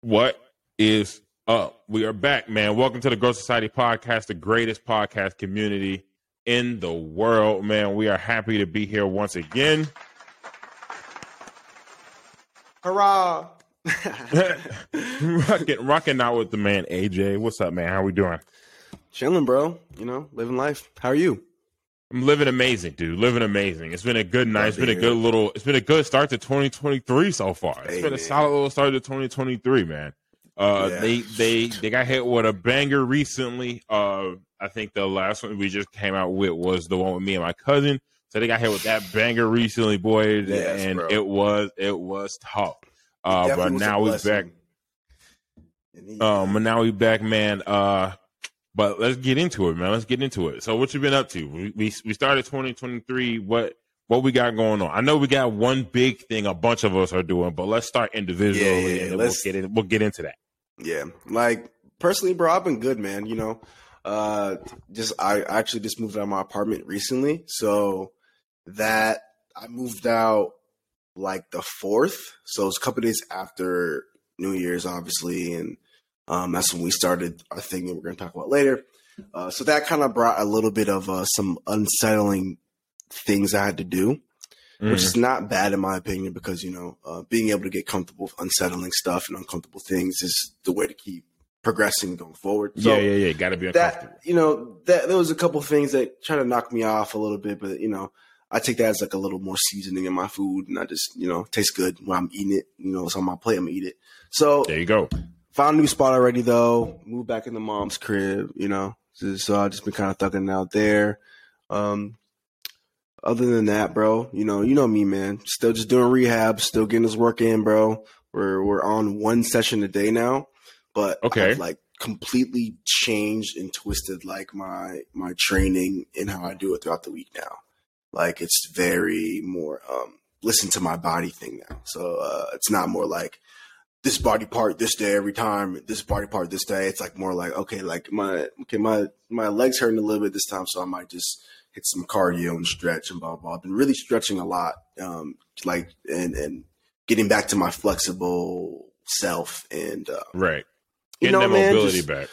What is up? We are back, man. Welcome to the Growth Society podcast, the greatest podcast community in the world, man. We are happy to be here once again. Hurrah! rocking, rocking out with the man AJ. What's up, man? How we doing? Chilling, bro. You know, living life. How are you? I'm living amazing, dude. Living amazing. It's been a good night. It's been a good little. It's been a good start to 2023 so far. It's hey, been a man. solid little start to 2023, man. Uh, yeah. they they they got hit with a banger recently. Uh, I think the last one we just came out with was the one with me and my cousin. So they got hit with that banger recently, boy, yes, and bro. it was it was tough. Uh, but now we back. Um, but now we back, man. Uh, but let's get into it, man. Let's get into it. So, what you been up to? We we, we started 2023. What what we got going on? I know we got one big thing a bunch of us are doing, but let's start individually, yeah, and we'll get in, we'll get into that. Yeah, like personally, bro, I've been good, man. You know, uh, just I actually just moved out of my apartment recently, so that I moved out like the fourth, so it's a couple days after New Year's, obviously, and um, that's when we started our thing that we're going to talk about later. Uh, so that kind of brought a little bit of uh, some unsettling things I had to do, mm. which is not bad in my opinion because you know uh, being able to get comfortable with unsettling stuff and uncomfortable things is the way to keep progressing going forward. So yeah, yeah, yeah. Got to be uncomfortable. That, you know, that there was a couple things that try to knock me off a little bit, but you know, I take that as like a little more seasoning in my food, and I just you know tastes good when I'm eating it. You know, it's on my plate. I'm gonna eat it. So there you go. Found a new spot already though. Moved back in the mom's crib. You know, so I just been kind of thugging out there. Um, other than that, bro, you know, you know me, man. Still just doing rehab, still getting this work in, bro. We're we're on one session a day now, but okay, I've, like completely changed and twisted like my my training and how I do it throughout the week now. Like it's very more um listen to my body thing now. So uh it's not more like this body part this day every time, this body part this day. It's like more like okay, like my okay, my my legs hurting a little bit this time, so I might just hit some cardio and stretch and blah blah. I've been really stretching a lot, um, like and and getting back to my flexible self and uh, right, getting you know, that man, mobility back,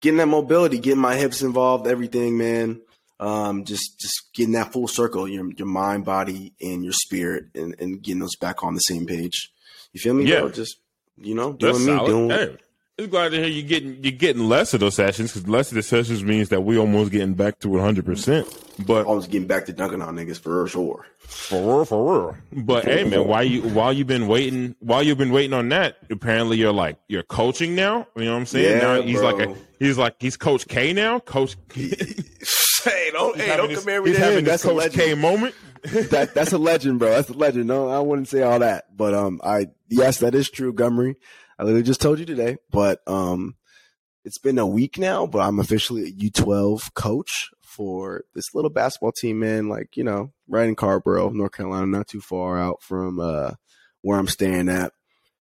getting that mobility, getting my hips involved, everything, man. Um, just just getting that full circle, your your mind, body, and your spirit, and, and getting those back on the same page. You feel me? Yeah. Bro? Just you know, doing That's me, solid. doing. Hey, it's glad to hear you getting you're getting less of those sessions because less of the sessions means that we almost getting back to 100. percent But almost getting back to dunking on niggas for sure, for real, for real. But hey, man, while you while you've been waiting, while you've been waiting on that, apparently you're like you're coaching now. You know what I'm saying? Yeah, now he's bro. like a, he's like he's Coach K now. Coach. hey, don't hey, don't his, compare me he's him. That's Coach K moment. That that's a legend, bro. That's a legend. No, I wouldn't say all that, but um, I yes, that is true, Gumry. I literally just told you today, but um, it's been a week now, but I'm officially a U12 coach for this little basketball team, man. Like, you know, right in Carrboro, North Carolina, not too far out from uh, where I'm staying at.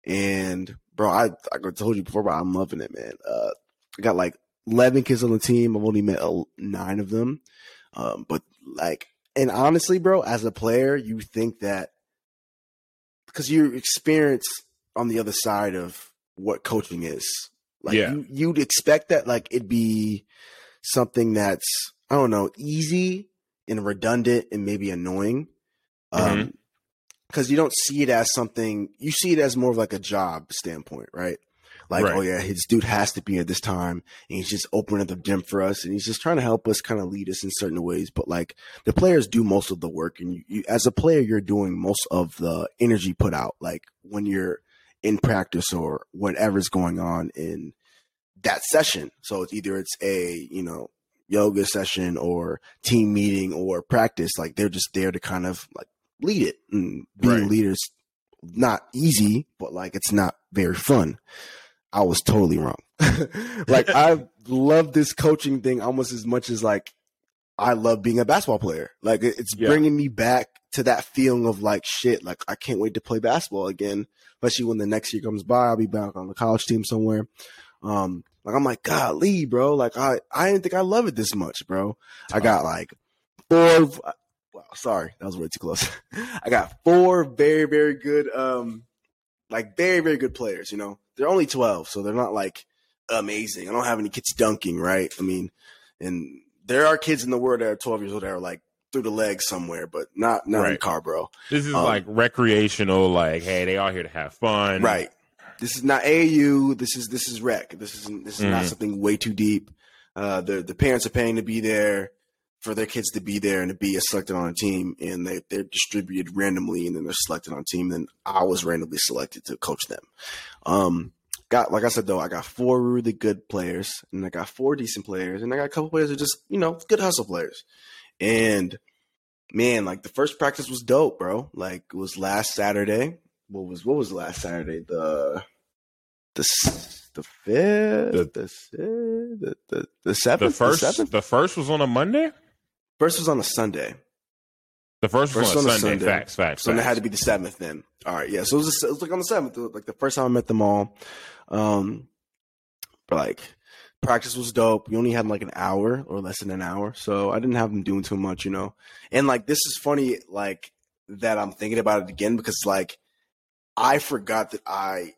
And bro, I I told you before, but I'm loving it, man. Uh, I got like 11 kids on the team. I've only met nine of them. Um, but like, and honestly, bro, as a player, you think that because you experience on the other side of what coaching is. Like yeah. you, you'd expect that like it'd be something that's I don't know easy and redundant and maybe annoying. Mm-hmm. Um, because you don't see it as something you see it as more of like a job standpoint, right? Like, right. oh yeah, his dude has to be at this time, and he's just opening up the gym for us, and he's just trying to help us, kind of lead us in certain ways. But like, the players do most of the work, and you, you, as a player, you're doing most of the energy put out. Like when you're in practice or whatever's going on in that session. So it's either it's a, you know, yoga session or team meeting or practice. Like they're just there to kind of like lead it and being right. leaders not easy, but like it's not very fun. I was totally wrong. like I love this coaching thing almost as much as like I love being a basketball player. Like it's yeah. bringing me back to that feeling of like shit. Like I can't wait to play basketball again, especially when the next year comes by. I'll be back on the college team somewhere. Um, like I'm like, golly, bro. Like I, I didn't think I love it this much, bro. I got like four. Wow, sorry, that was way too close. I got four very, very good um like very very good players. You know, they're only twelve, so they're not like amazing. I don't have any kids dunking, right? I mean, and there are kids in the world that are twelve years old that are like through the legs somewhere, but not not right. in Carrboro. This is um, like recreational, like hey, they all here to have fun, right? This is not AAU. This is this is rec. This is this is mm. not something way too deep. Uh, the the parents are paying to be there for their kids to be there and to be selected on a team, and they they're distributed randomly, and then they're selected on a team. And I was randomly selected to coach them. Um, got like I said though, I got four really good players, and I got four decent players, and I got a couple players that just you know good hustle players. And man, like the first practice was dope, bro. Like it was last Saturday. What was what was last Saturday? The the the fifth, the the the, the seventh, the first, the, the, first was on a Monday. First was on a Sunday. The first, first was on, on a Sunday. Sunday. Facts, facts. So facts. it had to be the seventh then. All right, yeah. So it was, it was like on the seventh, like the first time I met them all. Um, but like practice was dope. We only had like an hour or less than an hour, so I didn't have them doing too much, you know. And like this is funny, like that I'm thinking about it again because like I forgot that I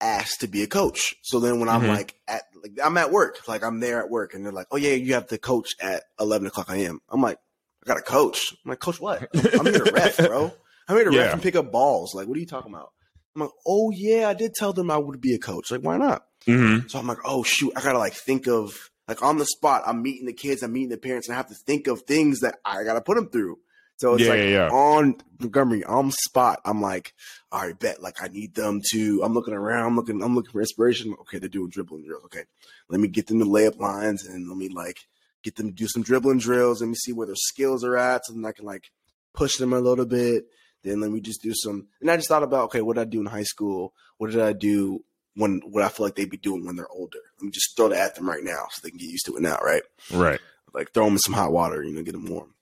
asked to be a coach. So then when I'm mm-hmm. like at like I'm at work, like I'm there at work, and they're like, "Oh yeah, you have to coach at 11 o'clock a.m." I'm like, "I got a coach." I'm like, "Coach what? I'm here to ref, bro. I'm here to yeah. ref and pick up balls. Like, what are you talking about?" I'm like, "Oh yeah, I did tell them I would be a coach. Like, why not?" Mm-hmm. So I'm like, "Oh shoot, I gotta like think of like on the spot. I'm meeting the kids, I'm meeting the parents, and I have to think of things that I gotta put them through." So it's yeah, like yeah, yeah. on Montgomery, on spot. I'm like, all right, bet. Like I need them to. I'm looking around. I'm looking. I'm looking for inspiration. Okay, they're doing dribbling drills. Okay, let me get them to layup lines and let me like get them to do some dribbling drills. Let me see where their skills are at, so then I can like push them a little bit. Then let me just do some. And I just thought about, okay, what did I do in high school? What did I do when what I feel like they'd be doing when they're older? Let me just throw that at them right now, so they can get used to it now, right? Right. Like throw them in some hot water, you know, get them warm.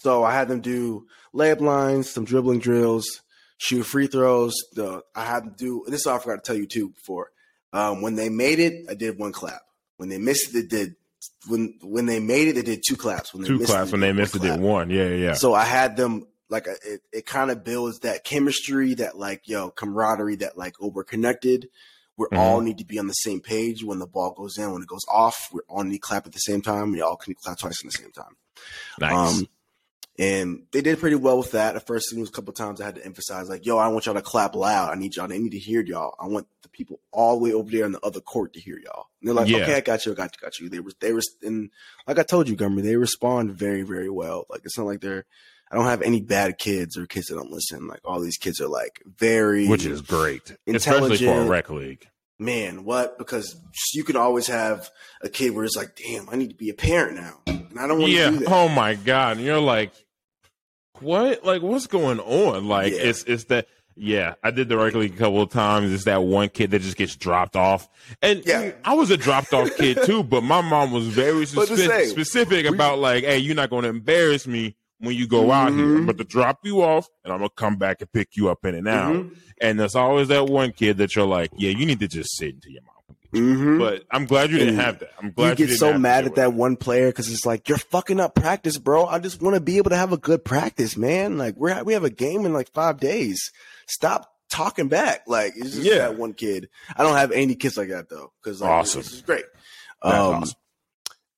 So I had them do layup lines, some dribbling drills, shoot free throws. The I had them do this. Is I forgot to tell you too before. Um, when they made it, I did one clap. When they missed it, they did when when they made it, they did two claps. When they two missed claps. It, when they missed it, did one. Yeah, yeah. So I had them like it. It kind of builds that chemistry, that like yo camaraderie, that like oh we're connected. We mm-hmm. all need to be on the same page when the ball goes in. When it goes off, we all need to clap at the same time. We all can clap twice at the same time. Nice. Um, and they did pretty well with that. At first, it was a couple times I had to emphasize, like, yo, I want y'all to clap loud. I need y'all, I need to hear y'all. I want the people all the way over there in the other court to hear y'all. And they're like, yeah. okay, I got you, I got you, got you. They were, they were, and like I told you, Gummy, they respond very, very well. Like, it's not like they're, I don't have any bad kids or kids that don't listen. Like, all these kids are like very, which is great, especially for a rec league. Man, what? Because you can always have a kid where it's like, damn, I need to be a parent now. And I don't want yeah. to do that. Oh my God. And you're like, what? Like, what's going on? Like, yeah. it's it's that. Yeah, I did the rec league a couple of times. It's that one kid that just gets dropped off, and yeah. I was a dropped off kid too. But my mom was very spe- specific about like, "Hey, you're not going to embarrass me when you go mm-hmm. out here. I'm going to drop you off, and I'm gonna come back and pick you up in and out." Mm-hmm. And there's always that one kid that you're like, "Yeah, you need to just sit until your mom Mm-hmm. But I'm glad you didn't and have that. I'm glad you get so mad at that one player because it's like you're fucking up practice, bro. I just want to be able to have a good practice, man. Like we're we have a game in like five days. Stop talking back. Like it's just yeah. that one kid. I don't have any kids like that though, because like, awesome. this is great. Um, awesome.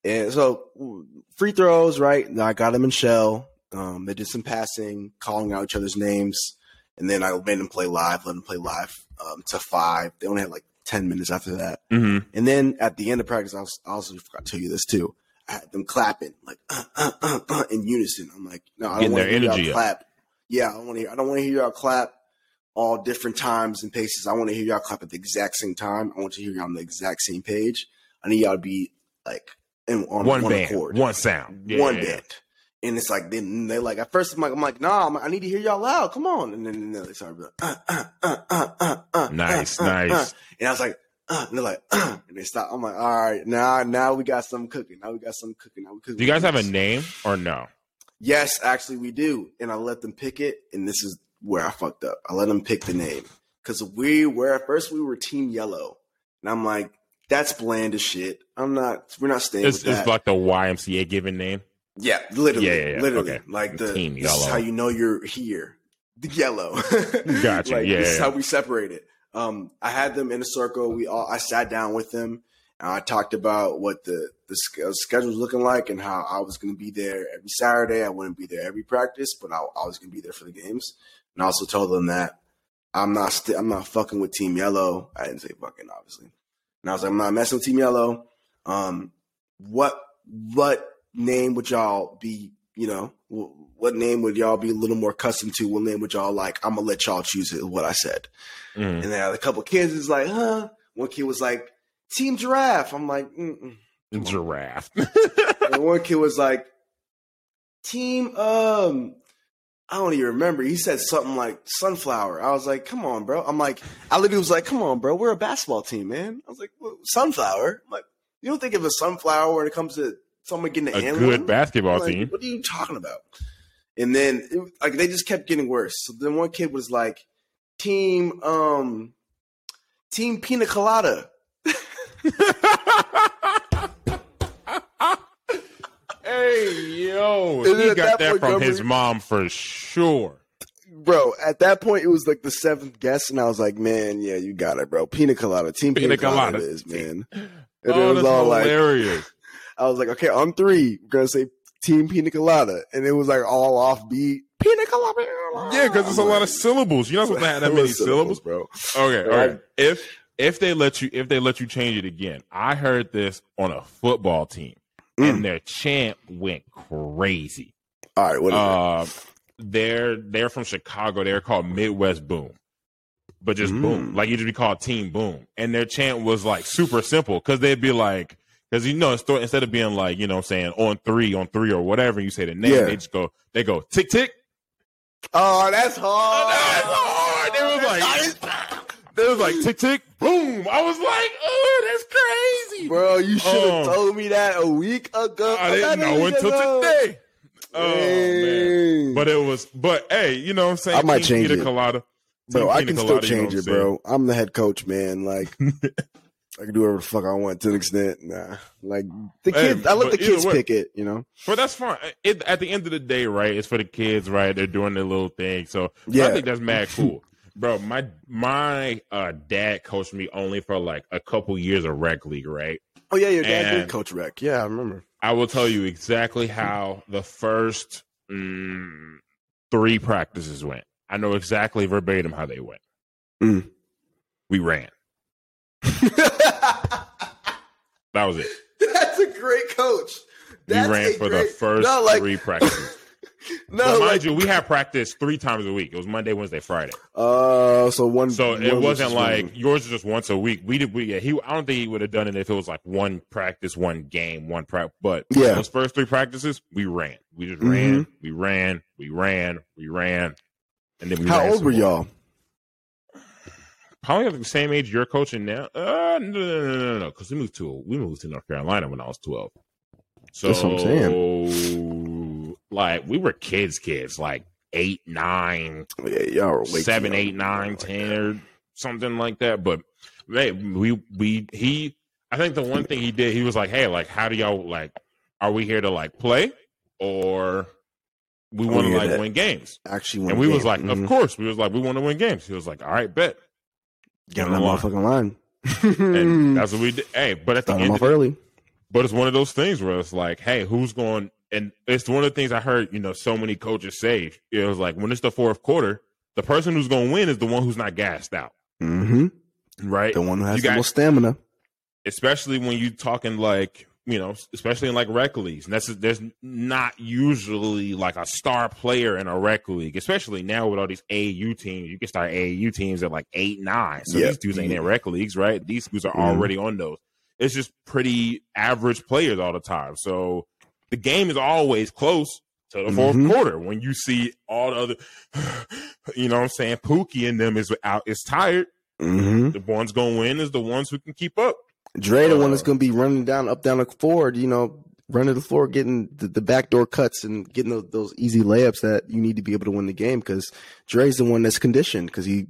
And so free throws, right? I got him in shell. Um, they did some passing, calling out each other's names, and then I made them play live. Let them play live um, to five. They only had like 10 minutes after that. Mm-hmm. And then at the end of practice, I, was, I also forgot to tell you this too. I had them clapping like uh, uh, uh, uh in unison. I'm like, no, I don't want to hear y'all clap. Yeah, I want to hear. I don't want to hear y'all clap all different times and paces. I want to hear y'all clap at the exact same time. I want to hear y'all on the exact same page. I need y'all to be like in, on one, one band, accord, one sound, yeah, one yeah. band. And it's like then they like at first I'm like I'm like nah I'm, i need to hear y'all loud come on and then, then they started like uh, uh, uh, uh, uh, uh, nice nice and I was like uh, and they're like, uh, and they stop. I'm like, all right, now, now we got some cooking. Now we got some cooking. Now we cooking. Do you guys have a name or no? Yes, actually, we do. And I let them pick it. And this is where I fucked up. I let them pick the name because we were at first we were Team Yellow, and I'm like, that's bland as shit. I'm not. We're not staying. It's, it's like the YMCA given name. Yeah, literally, yeah, yeah, yeah. literally. Okay. Like the Team Yellow. This is how you know you're here. the yellow. Gotcha. like, yeah. This is how we separate it. Um, I had them in a circle. We all I sat down with them and I talked about what the the uh, schedule was looking like and how I was going to be there every Saturday. I wouldn't be there every practice, but I, I was going to be there for the games. And I also told them that I'm not st- I'm not fucking with Team Yellow. I didn't say fucking, obviously. And I was like, I'm not messing with Team Yellow. Um, what what name would y'all be? You know, what name would y'all be a little more accustomed to? What name would y'all like? I'm gonna let y'all choose it. What I said. Mm. And then a couple kids is like, huh? One kid was like, Team Giraffe. I'm like, Mm-mm. Giraffe. and one kid was like, Team um I don't even remember. He said something like sunflower. I was like, come on, bro. I'm like, I literally was like, come on, bro. We're a basketball team, man. I was like, well, sunflower. I'm like, you don't think of a sunflower when it comes to someone getting a good basketball like, team. What are you talking about? And then it, like they just kept getting worse. So then one kid was like, team, um, team pina colada. Hey, yo. And he got that, that from his mom for sure. Bro, at that point, it was like the seventh guess, and I was like, man, yeah, you got it, bro. Pina colada. Team pina, pina colada. colada is, man. And oh, it was all hilarious. like, I was like, okay, on three, we're going to say Team Pina Colada. And it was like all offbeat. Pina Colada. Yeah, because it's a lot of syllables. You're not supposed to have that many syllables, bro. Okay, all right. If if they let you if they let you change it again, I heard this on a football team mm. and their chant went crazy. All right, what is uh, They're they're from Chicago. They're called Midwest Boom, but just mm. boom, like you just be called Team Boom. And their chant was like super simple because they'd be like, because you know instead of being like you know saying on three on three or whatever, you say the name. Yeah. They just go they go tick tick. Oh, that's hard. That's hard. It was like. It was like tick tick boom. I was like, oh, that's crazy, bro. You should have um, told me that a week ago. I didn't know until ago. today. Oh man, but it was. But hey, you know what I'm saying? I might change it. Colada. Bro, I can still change it, bro. I'm the head coach, man. Like, I can do whatever the fuck I want to an extent. Nah, like the kids. Hey, I let the kids way, pick it. You know, but that's fine. It, at the end of the day, right? It's for the kids, right? They're doing their little thing. So yeah. I think that's mad cool. Bro, my my uh, dad coached me only for like a couple years of rec league, right? Oh yeah, your dad and did coach rec. Yeah, I remember. I will tell you exactly how the first mm, three practices went. I know exactly verbatim how they went. Mm. We ran. that was it. That's a great coach. That's we ran for great, the first like, three practices. no, but mind like, you, we had practice three times a week. It was Monday, Wednesday, Friday. Uh, so one. So one it wasn't like yours is just once a week. We did. We yeah. He. I don't think he would have done it if it was like one practice, one game, one prep. But yeah, those first three practices, we ran. We just mm-hmm. ran. We ran. We ran. We ran. And then we how old were y'all? Probably have the same age you're coaching now. Uh, no, no, no, no, no, because we moved to we moved to North Carolina when I was twelve. So That's what I'm saying. Like we were kids, kids, like eight, nine, yeah, y'all seven, eight, nine, ten, or something like that. But man, we we he. I think the one thing he did, he was like, "Hey, like, how do y'all like? Are we here to like play, or we want to oh, like win games?" Actually, and we was like, mm-hmm. "Of course." We was like, "We want to win games." He was like, "All right, bet." Get on that motherfucking line. and that's what we did. Hey, but at the end, off early. But it's one of those things where it's like, hey, who's going? And it's one of the things I heard, you know, so many coaches say. It was like when it's the fourth quarter, the person who's going to win is the one who's not gassed out. Mm-hmm. Right. The one who has you the most stamina. Especially when you're talking like, you know, especially in like rec leagues. And that's there's not usually like a star player in a rec league, especially now with all these AAU teams. You can start AAU teams at like eight, nine. So yep. these dudes ain't in rec leagues, right? These dudes are mm-hmm. already on those it's just pretty average players all the time. So the game is always close to the 4th mm-hmm. quarter when you see all the other, you know what I'm saying? Pookie and them is out, is tired. Mm-hmm. The ones going to win is the ones who can keep up. Dre, the uh, one that's going to be running down, up, down the forward, you know, running the floor, getting the, the backdoor cuts and getting those, those, easy layups that you need to be able to win the game because Dre's the one that's conditioned because he,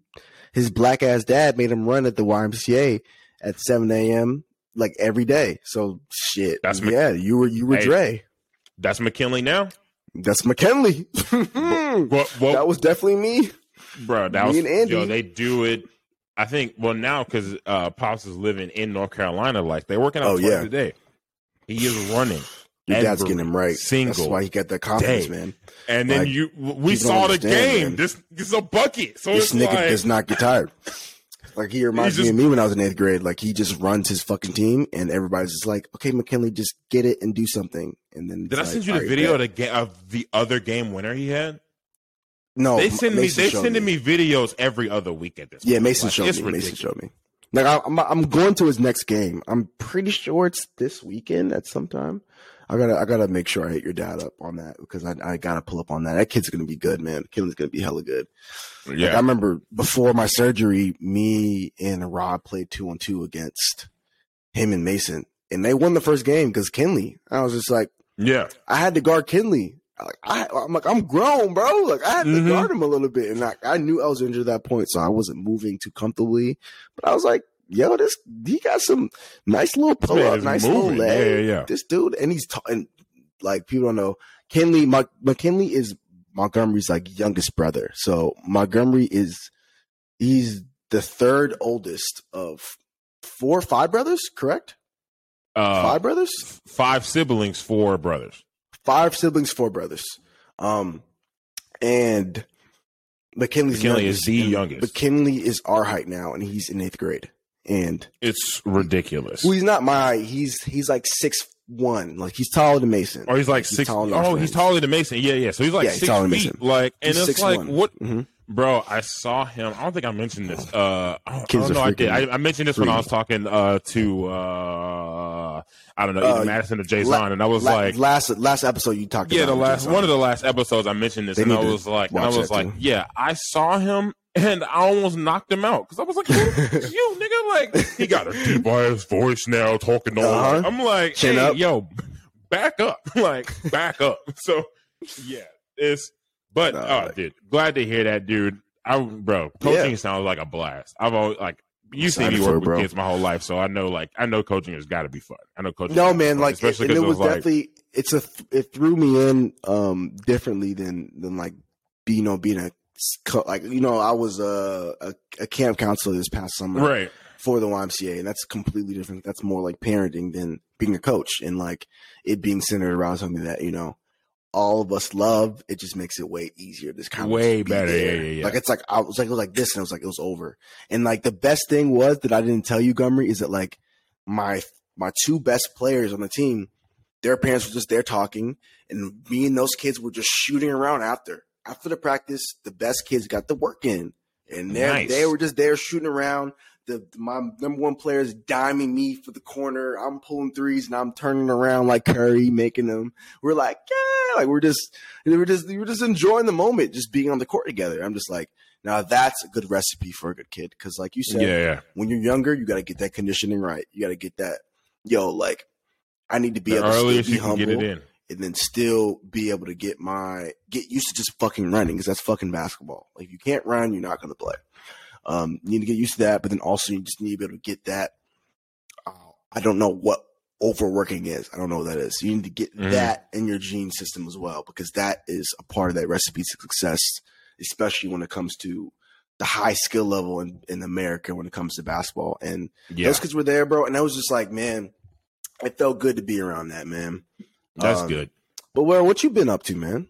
his black ass dad made him run at the YMCA at 7 a.m like every day. So shit. That's yeah. You were you were hey, Dre. That's McKinley now. That's McKinley. that was definitely me. bro. That Me was, and Andy. Yo, they do it. I think. Well, now because uh, Pops is living in North Carolina, like they're working out oh, twice yeah. a day. He is running. Your dad's getting him right. Single. That's why he got that confidence, day. man. And then like, you, we saw the game. Man. This, this is a bucket. So this nigga like, does not get tired. Like he reminds just, me of me when I was in eighth grade. Like he just runs his fucking team, and everybody's just like, "Okay, McKinley, just get it and do something." And then did I like, send you the video of the, of the other game winner he had? No, they send Mason me. They sending me. me. videos every other week at this. Yeah, point. Mason like, showed me. Ridiculous. Mason showed me. Like I, I'm, I'm going to his next game. I'm pretty sure it's this weekend at some time. I gotta I gotta make sure I hit your dad up on that because I I gotta pull up on that. That kid's gonna be good, man. Kid's gonna be hella good. Yeah, like I remember before my surgery, me and Rob played two on two against him and Mason, and they won the first game because Kinley. I was just like, yeah, I had to guard Kinley. Like I, am like I'm grown, bro. Like I had to mm-hmm. guard him a little bit, and I, I knew I was injured at that point, so I wasn't moving too comfortably. But I was like, yo, this he got some nice little pull up, nice moving. little leg. Yeah, yeah, yeah. This dude, and he's talking like people don't know. Kinley, McKinley is Montgomery's like youngest brother. So Montgomery is he's the third oldest of four, five brothers, correct? Uh, five brothers, five siblings, four brothers. Five siblings, four brothers. Um, and McKinley's McKinley is the youngest. McKinley is our height now, and he's in eighth grade and it's ridiculous. Well, he's not my. He's he's like six one. Like he's taller than Mason. Or he's like he's six. Oh, he's taller than Mason. Yeah, yeah. So he's like yeah, six he's feet. Like, and he's it's like one. what? Mm-hmm. Bro, I saw him. I don't think I mentioned this. Uh, I don't, I don't know. I did. I, I mentioned this when I was talking uh, to uh, I don't know either uh, Madison or Jason, la- and I was la- like, last last episode you talked. About. Yeah, the last one of the last episodes I mentioned this, they and I was like, and I was like, too. yeah, I saw him and I almost knocked him out because I was like, "You nigga, like he got a deep ass voice now, talking all." Uh-huh. I'm like, Chin hey, up. yo, back up, like back up." So yeah, it's but nah, oh, dude, glad to hear that, dude. I bro, coaching yeah. sounds like a blast. I've always like you see me work with bro. kids my whole life, so I know like I know coaching has got to be fun. I know coaching. No man, like especially it, it was, definitely it's a it threw me in um differently than than like you know being a like you know I was a, a, a camp counselor this past summer, right? For the YMCA, and that's completely different. That's more like parenting than being a coach, and like it being centered around something that you know all of us love. It just makes it way easier. This kind of way better. Yeah, yeah, yeah. Like it's like I was like it was like this, and it was like it was over. And like the best thing was that I didn't tell you, Gumry, is that like my my two best players on the team, their parents were just there talking, and me and those kids were just shooting around after after the practice, the best kids got the work in, and nice. they were just there shooting around. The my number one player is diming me for the corner. I'm pulling threes and I'm turning around like Curry, making them. We're like, yeah, like we're just we're just we're just enjoying the moment, just being on the court together. I'm just like, now that's a good recipe for a good kid because, like you said, yeah, yeah. when you're younger, you got to get that conditioning right. You got to get that, yo, like I need to be the able to be humble and then still be able to get my get used to just fucking running because that's fucking basketball. Like if you can't run, you're not going to play. Um, you need to get used to that, but then also you just need to be able to get that. Uh, I don't know what overworking is. I don't know what that is. You need to get mm. that in your gene system as well because that is a part of that recipe to success, especially when it comes to the high skill level in, in America when it comes to basketball. And yeah. those kids were there, bro. And I was just like, man, it felt good to be around that, man. That's um, good. But well, what you been up to, man?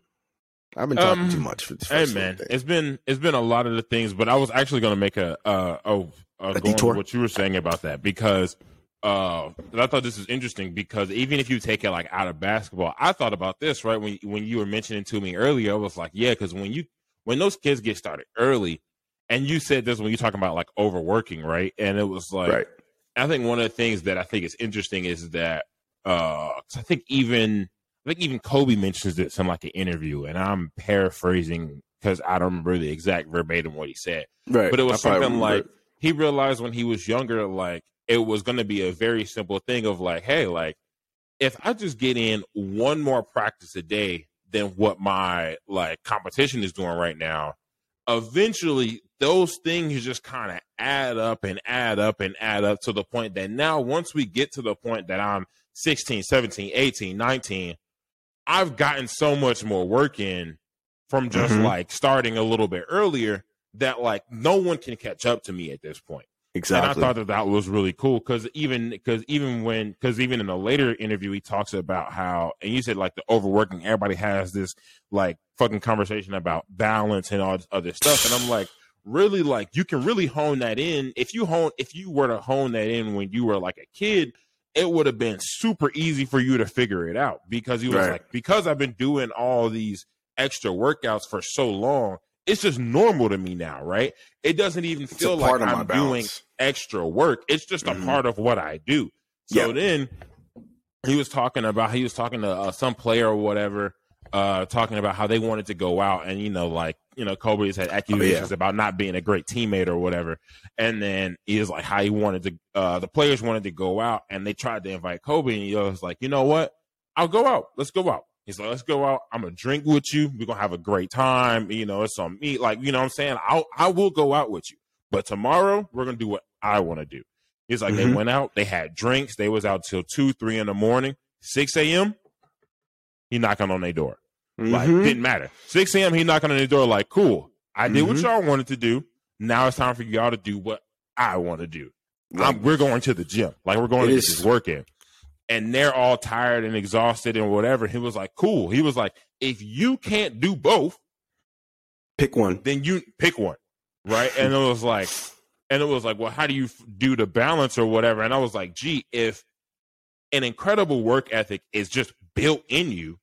I've been talking um, too much for this. Hey, man, it's been it's been a lot of the things, but I was actually going to make a uh oh uh, a detour. what you were saying about that because uh I thought this was interesting because even if you take it like out of basketball, I thought about this right when when you were mentioning to me earlier. I was like, yeah, because when you when those kids get started early, and you said this when you're talking about like overworking, right? And it was like, right. I think one of the things that I think is interesting is that uh I think even I think even Kobe mentions this in like an interview, and I'm paraphrasing because I don't remember the exact verbatim what he said. Right. But it was I something like he realized when he was younger, like it was going to be a very simple thing of like, hey, like if I just get in one more practice a day than what my like competition is doing right now, eventually those things just kind of add up and add up and add up to the point that now once we get to the point that I'm 16, 17, 18, 19, I've gotten so much more work in from just mm-hmm. like starting a little bit earlier that like no one can catch up to me at this point. Exactly. And I thought that that was really cool because even because even when because even in a later interview he talks about how and you said like the overworking everybody has this like fucking conversation about balance and all this other stuff and I'm like really like you can really hone that in if you hone if you were to hone that in when you were like a kid it would have been super easy for you to figure it out because he was right. like because I've been doing all these extra workouts for so long it's just normal to me now, right? It doesn't even it's feel like I'm doing extra work. It's just a mm-hmm. part of what I do. So yeah. then he was talking about he was talking to uh, some player or whatever, uh, talking about how they wanted to go out and you know like you know Kobe has had accusations oh, yeah. about not being a great teammate or whatever, and then he was like how he wanted to uh, the players wanted to go out and they tried to invite Kobe and he was like you know what I'll go out let's go out He's like, let's go out. I'm gonna drink with you. We're gonna have a great time. You know, it's on me. Like, you know what I'm saying? I'll I will go out with you. But tomorrow we're gonna do what I wanna do. He's like, mm-hmm. they went out, they had drinks, they was out till two, three in the morning, six AM, he knocking on their door. Mm-hmm. Like, didn't matter. Six AM, he knocking on the door, like, cool. I did mm-hmm. what y'all wanted to do. Now it's time for y'all to do what I want to do. Like, we're going to the gym. Like we're going to get this work in and they're all tired and exhausted and whatever. He was like, cool. He was like, if you can't do both, pick one. Then you pick one. Right. and it was like, and it was like, well, how do you do the balance or whatever? And I was like, gee, if an incredible work ethic is just built in you,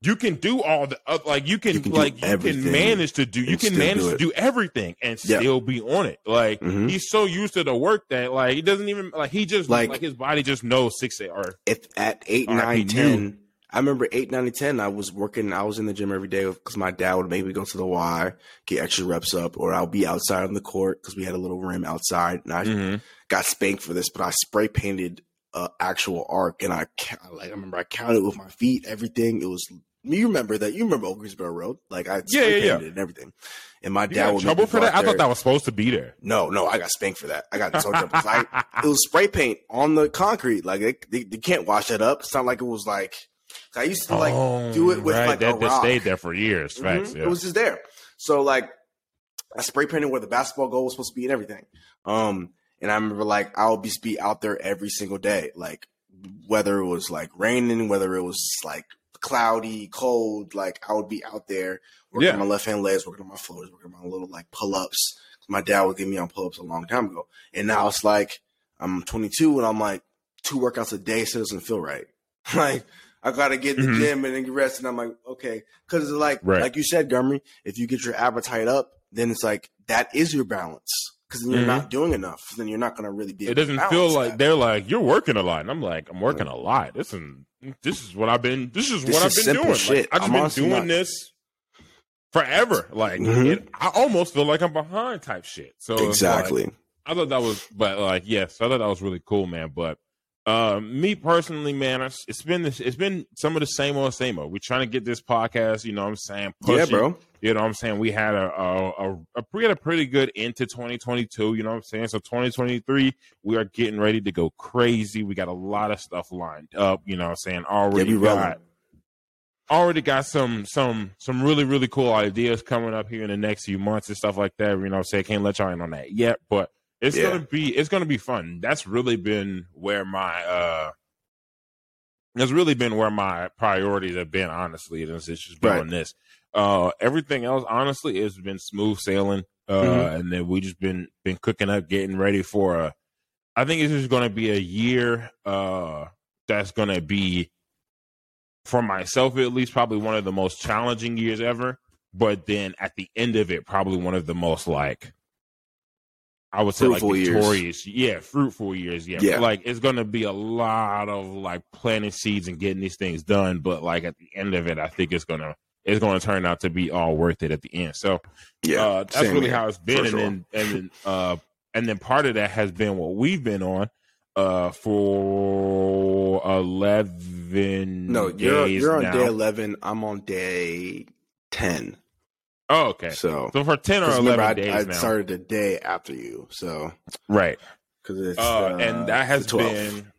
you can do all the uh, like you can, you can like you can manage to do you can manage do to do everything and yep. still be on it like mm-hmm. he's so used to the work that like he doesn't even like he just like, like his body just knows six eight or if at eight nine ten I remember eight, nine, ten. I was working. I was in the gym every day because my dad would make me go to the Y, get extra reps up, or I'll be outside on the court because we had a little rim outside. And I mm-hmm. got spanked for this, but I spray painted uh, actual arc, and I like I remember I counted with my feet, everything. It was you remember that? You remember Old Greensboro Road? Like I yeah, yeah, yeah. and everything. And my you dad would trouble for that. I thought that was supposed to be there. No, no, I got spanked for that. I got so trouble. I, it was spray paint on the concrete. Like they, they, they, can't wash that up. It's not like it was like I used to like oh, do it with right. like that, a rock. That stayed there for years. Mm-hmm. Facts, yeah. It was just there. So like I spray painted where the basketball goal was supposed to be and everything. Um, and I remember like I would be, be out there every single day, like whether it was like raining, whether it was like cloudy, cold, like I would be out there working yeah. on my left hand legs, working on my floors, working on my little like pull ups. My dad would get me on pull ups a long time ago. And now it's like I'm 22 and I'm like two workouts a day still doesn't feel right. like I gotta get in the mm-hmm. gym and then get rest. And I'm like, okay. Cause it's like, right. like you said, Gummy, if you get your appetite up, then it's like, that is your balance. Cause then you're mm-hmm. not doing enough. Then you're not going to really be. It doesn't feel like that. they're like, you're working a lot. And I'm like, I'm working a lot. This is this is what I've been. This is this what is I've been doing. Like, I've just been doing not... this forever. Like mm-hmm. it, I almost feel like I'm behind type shit. So exactly. Like, I thought that was, but like, yes, I thought that was really cool, man. But uh, me personally, man, it's, been it's been some of the same old same old. We're trying to get this podcast, you know what I'm saying? Pushing, yeah, bro. You know what I'm saying? We had a a, a, a had a pretty good into 2022, you know what I'm saying? So 2023, we are getting ready to go crazy. We got a lot of stuff lined up, you know what I'm saying? Already yeah, got already got some some some really really cool ideas coming up here in the next few months and stuff like that. You know, what I'm saying can't let y'all in on that yet, but it's yeah. gonna be it's gonna be fun. That's really been where my uh that's really been where my priorities have been, honestly, it's just been right. on this. Uh everything else, honestly, has been smooth sailing. Uh mm-hmm. and then we just been been cooking up, getting ready for a I think it's just gonna be a year uh that's gonna be for myself at least probably one of the most challenging years ever. But then at the end of it, probably one of the most like I would say fruitful like victorious, years. yeah, fruitful years, yeah. yeah. Like it's gonna be a lot of like planting seeds and getting these things done, but like at the end of it, I think it's gonna it's gonna turn out to be all worth it at the end. So yeah, uh, that's really here. how it's been, and then and then uh and then part of that has been what we've been on uh for eleven. No, you're you're on now. day eleven. I'm on day ten. Oh, okay. So, so for ten or eleven I, days I now. started the day after you, so right. Because it's uh, uh, and that has been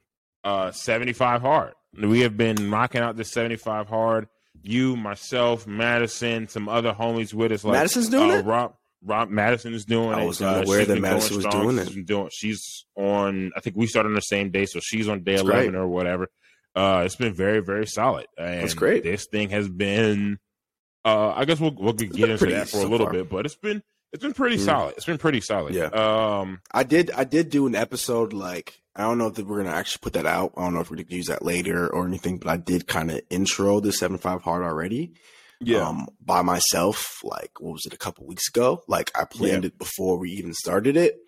uh, seventy five hard. We have been knocking out this seventy five hard. You, myself, Madison, some other homies with us. Like, Madison's doing uh, it. Rob, Rob Madison is doing it. I was not aware that Madison was doing she's it. Doing, she's on. I think we started on the same day, so she's on day That's eleven great. or whatever. Uh, it's been very, very solid. And That's great. This thing has been. Uh, I guess we'll we'll get into that for so a little far. bit, but it's been it's been pretty mm. solid. It's been pretty solid. Yeah. Um, I did I did do an episode like I don't know if we're gonna actually put that out. I don't know if we're gonna use that later or anything, but I did kind of intro the seven five hard already. Yeah. Um, by myself, like what was it a couple weeks ago? Like I planned yeah. it before we even started it.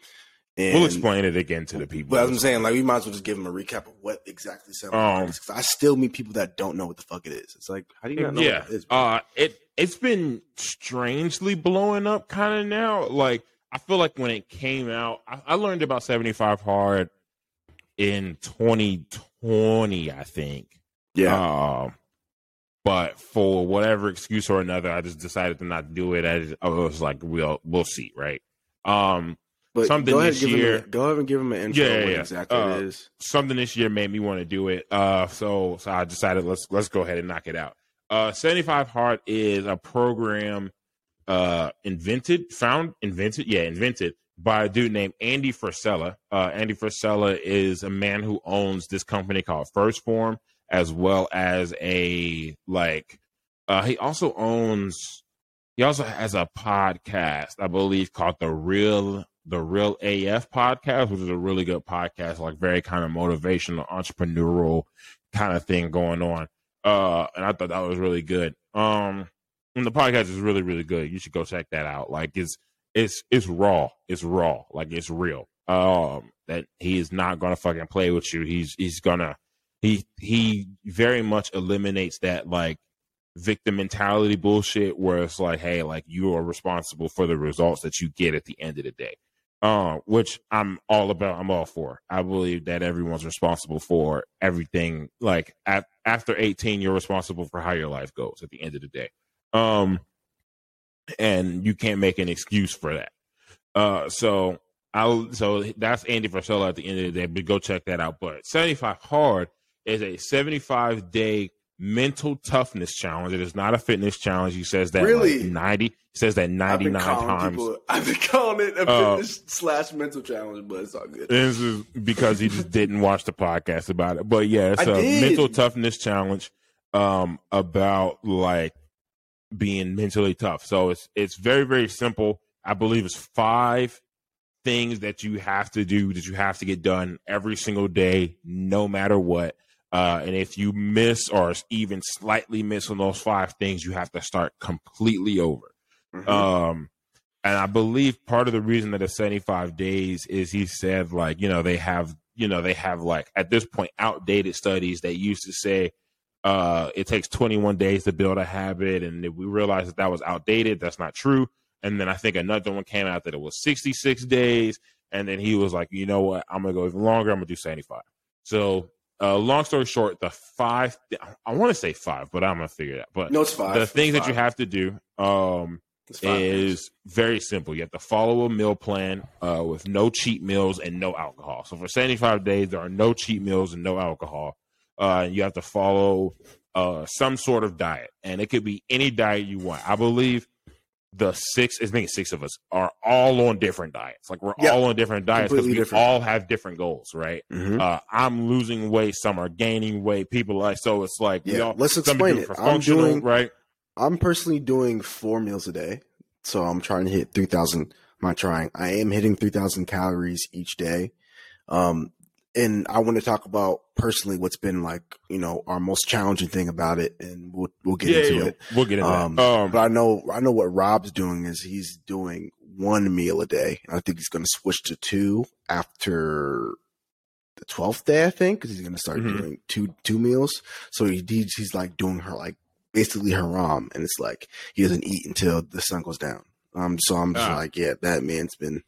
And, we'll explain it again to the people. But I'm saying, like, we might as well just give them a recap of what exactly seven um, is. I still meet people that don't know what the fuck it is. It's like, how do you not know yeah, what it is? Uh, it it's been strangely blowing up kind of now. Like, I feel like when it came out, I, I learned about 75 hard in 2020, I think. Yeah. Uh, but for whatever excuse or another, I just decided to not do it. I, I was like, we'll we'll see, right? Um, but something this year. A, go ahead and give him an intro. Yeah, yeah, exactly uh, it is. Something this year made me want to do it. Uh, so so I decided let's let's go ahead and knock it out. Uh, 75 Hard is a program uh invented, found, invented, yeah, invented by a dude named Andy Frisella. Uh, Andy Frisella is a man who owns this company called 1st Form, as well as a like. Uh, he also owns. He also has a podcast, I believe, called the Real the Real AF podcast, which is a really good podcast, like very kind of motivational, entrepreneurial kind of thing going on. Uh, and I thought that was really good. Um, and the podcast is really, really good. You should go check that out. Like it's it's it's raw. It's raw. Like it's real. Um, that he is not gonna fucking play with you. He's he's gonna he he very much eliminates that like victim mentality bullshit where it's like, hey, like you are responsible for the results that you get at the end of the day uh, which I'm all about. I'm all for. I believe that everyone's responsible for everything. Like at, after 18, you're responsible for how your life goes. At the end of the day, um, and you can't make an excuse for that. Uh, so I'll so that's Andy Frisella at the end of the day. But go check that out. But 75 hard is a 75 day mental toughness challenge. It is not a fitness challenge. He says that really like ninety says that ninety nine times. People, I've been calling it a uh, fitness slash mental challenge, but it's all good. This is because he just didn't watch the podcast about it. But yeah, it's I a did. mental toughness challenge um, about like being mentally tough. So it's it's very very simple. I believe it's five things that you have to do that you have to get done every single day, no matter what. Uh, and if you miss or even slightly miss on those five things, you have to start completely over. Mm-hmm. Um, and I believe part of the reason that it's 75 days is he said, like, you know, they have, you know, they have like at this point outdated studies that used to say uh, it takes 21 days to build a habit. And we realized that that was outdated. That's not true. And then I think another one came out that it was 66 days. And then he was like, you know what? I'm going to go even longer. I'm going to do 75. So uh, long story short, the five, I want to say five, but I'm to figure it out. But no, it's five. The things five. that you have to do um, is very simple. You have to follow a meal plan uh, with no cheat meals and no alcohol. So for 75 days, there are no cheat meals and no alcohol. Uh, you have to follow uh, some sort of diet, and it could be any diet you want. I believe the six is making six of us are all on different diets. Like we're yep. all on different diets because we different. all have different goals, right? Mm-hmm. Uh, I'm losing weight, some are gaining weight. People like so it's like yeah. All, Let's explain it. I'm doing right. I'm personally doing four meals a day, so I'm trying to hit three thousand. I'm not trying. I am hitting three thousand calories each day. Um, and I want to talk about personally what's been like, you know, our most challenging thing about it, and we'll we'll get yeah, into yeah. it. We'll get into um, it. Um, but I know I know what Rob's doing is he's doing one meal a day. I think he's going to switch to two after the twelfth day. I think because he's going to start mm-hmm. doing two two meals. So he he's like doing her like basically haram, and it's like he doesn't eat until the sun goes down. Um, so I'm just ah. like, yeah, that man's been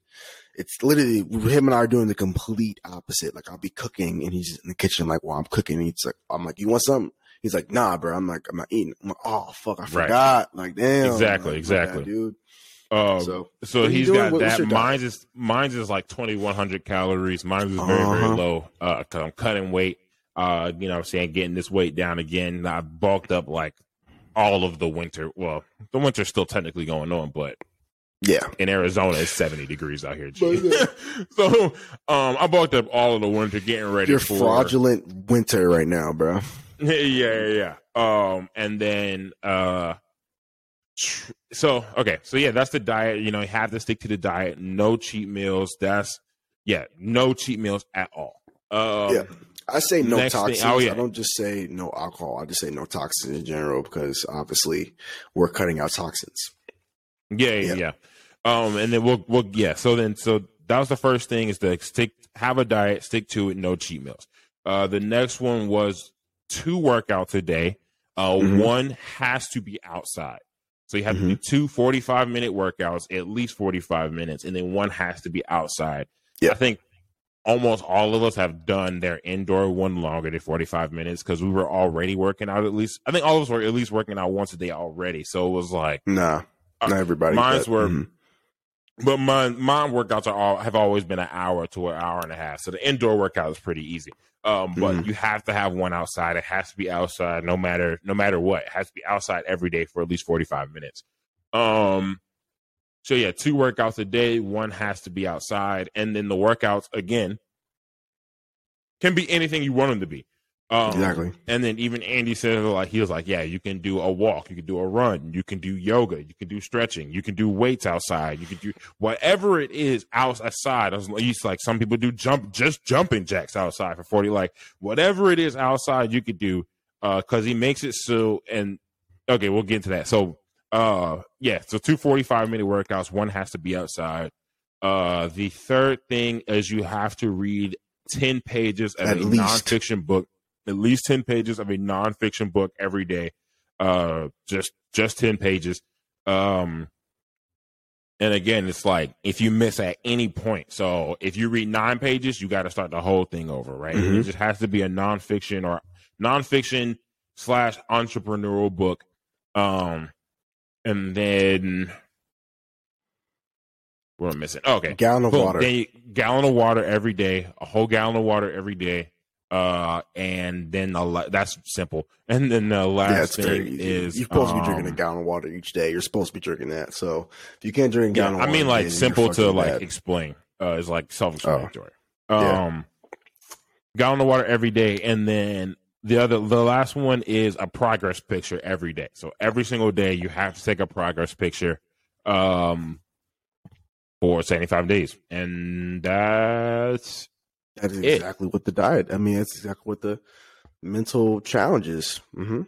it's literally him and I are doing the complete opposite. Like I'll be cooking and he's in the kitchen, like, while I'm cooking, he's like, I'm like, you want something? He's like, nah, bro. I'm like, I'm not eating. I'm like, oh fuck, I forgot. Right. Like, damn. Exactly, like, exactly, dude. Um, so, so he's got what, that. Mine's is mine's is like 2100 calories. Mine's is very uh-huh. very low. Uh, cause I'm cutting weight. Uh, you know, I'm saying getting this weight down again. I bulked up like all of the winter. Well, the winter's still technically going on, but Yeah. In Arizona, it's 70 degrees out here. so um, I bulked up all of the winter getting ready You're for fraudulent winter right now, bro. yeah, yeah, yeah. Um, and then uh, so okay, so yeah, that's the diet. You know, you have to stick to the diet. No cheat meals. That's yeah, no cheat meals at all. Um, yeah. I say no toxins. Thing, oh, yeah. I don't just say no alcohol. I just say no toxins in general because obviously we're cutting out toxins. Yeah, yeah, yeah. Um, and then we'll we'll yeah. So then so that was the first thing is to stick have a diet, stick to it, no cheat meals. Uh, the next one was two workouts a day. Uh, mm-hmm. one has to be outside. So you have mm-hmm. to do two 45 minute workouts, at least 45 minutes, and then one has to be outside. Yeah. I think almost all of us have done their indoor one longer than 45 minutes because we were already working out at least. I think all of us were at least working out once a day already. So it was like, nah, uh, not everybody. Mine's were, mm-hmm. But my my workouts are all have always been an hour to an hour and a half. So the indoor workout is pretty easy. Um, but mm-hmm. you have to have one outside. It has to be outside, no matter no matter what. It has to be outside every day for at least 45 minutes. Um, so yeah, two workouts a day. One has to be outside, and then the workouts again can be anything you want them to be. Um, exactly. And then even Andy said like he was like, yeah, you can do a walk, you can do a run, you can do yoga, you can do stretching, you can do weights outside, you can do whatever it is outside. I was he's like some people do jump just jumping jacks outside for forty, like whatever it is outside you could do. Uh, because he makes it so and okay, we'll get into that. So uh, yeah, so two 45 minute workouts. One has to be outside. Uh, the third thing is you have to read 10 pages of at a least. nonfiction book, at least 10 pages of a nonfiction book every day. Uh, just, just 10 pages. Um, and again, it's like if you miss at any point. So if you read nine pages, you got to start the whole thing over, right? Mm-hmm. It just has to be a nonfiction or nonfiction slash entrepreneurial book. Um, and then what am I missing? Oh, okay, gallon of Boom. water. Gallon of water every day, a whole gallon of water every day. Uh, and then the, that's simple. And then the last yeah, thing is you're supposed um, to be drinking a um, gallon of water each day. You're supposed to be drinking that. So if you can't drink a gallon, yeah, I mean, like simple to like bad. explain. Uh, is like self-explanatory. Oh, yeah. Um, gallon of water every day, and then the other the last one is a progress picture every day so every single day you have to take a progress picture um for 75 days and that's that is it. exactly what the diet i mean that's exactly what the mental challenges mm-hmm.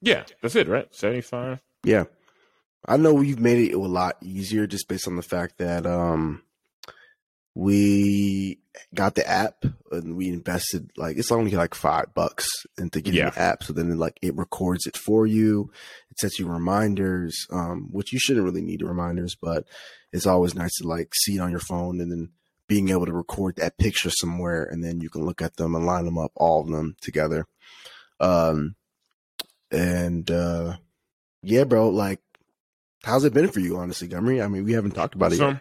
yeah that's it right 75 yeah i know we've made it a lot easier just based on the fact that um we got the app and we invested like it's only like five bucks into getting yeah. the app. So then it, like it records it for you. It sets you reminders, um, which you shouldn't really need reminders, but it's always nice to like see it on your phone and then being able to record that picture somewhere and then you can look at them and line them up, all of them together. Um, and, uh, yeah, bro, like, how's it been for you, honestly, Gumry? I mean, we haven't talked about it yet.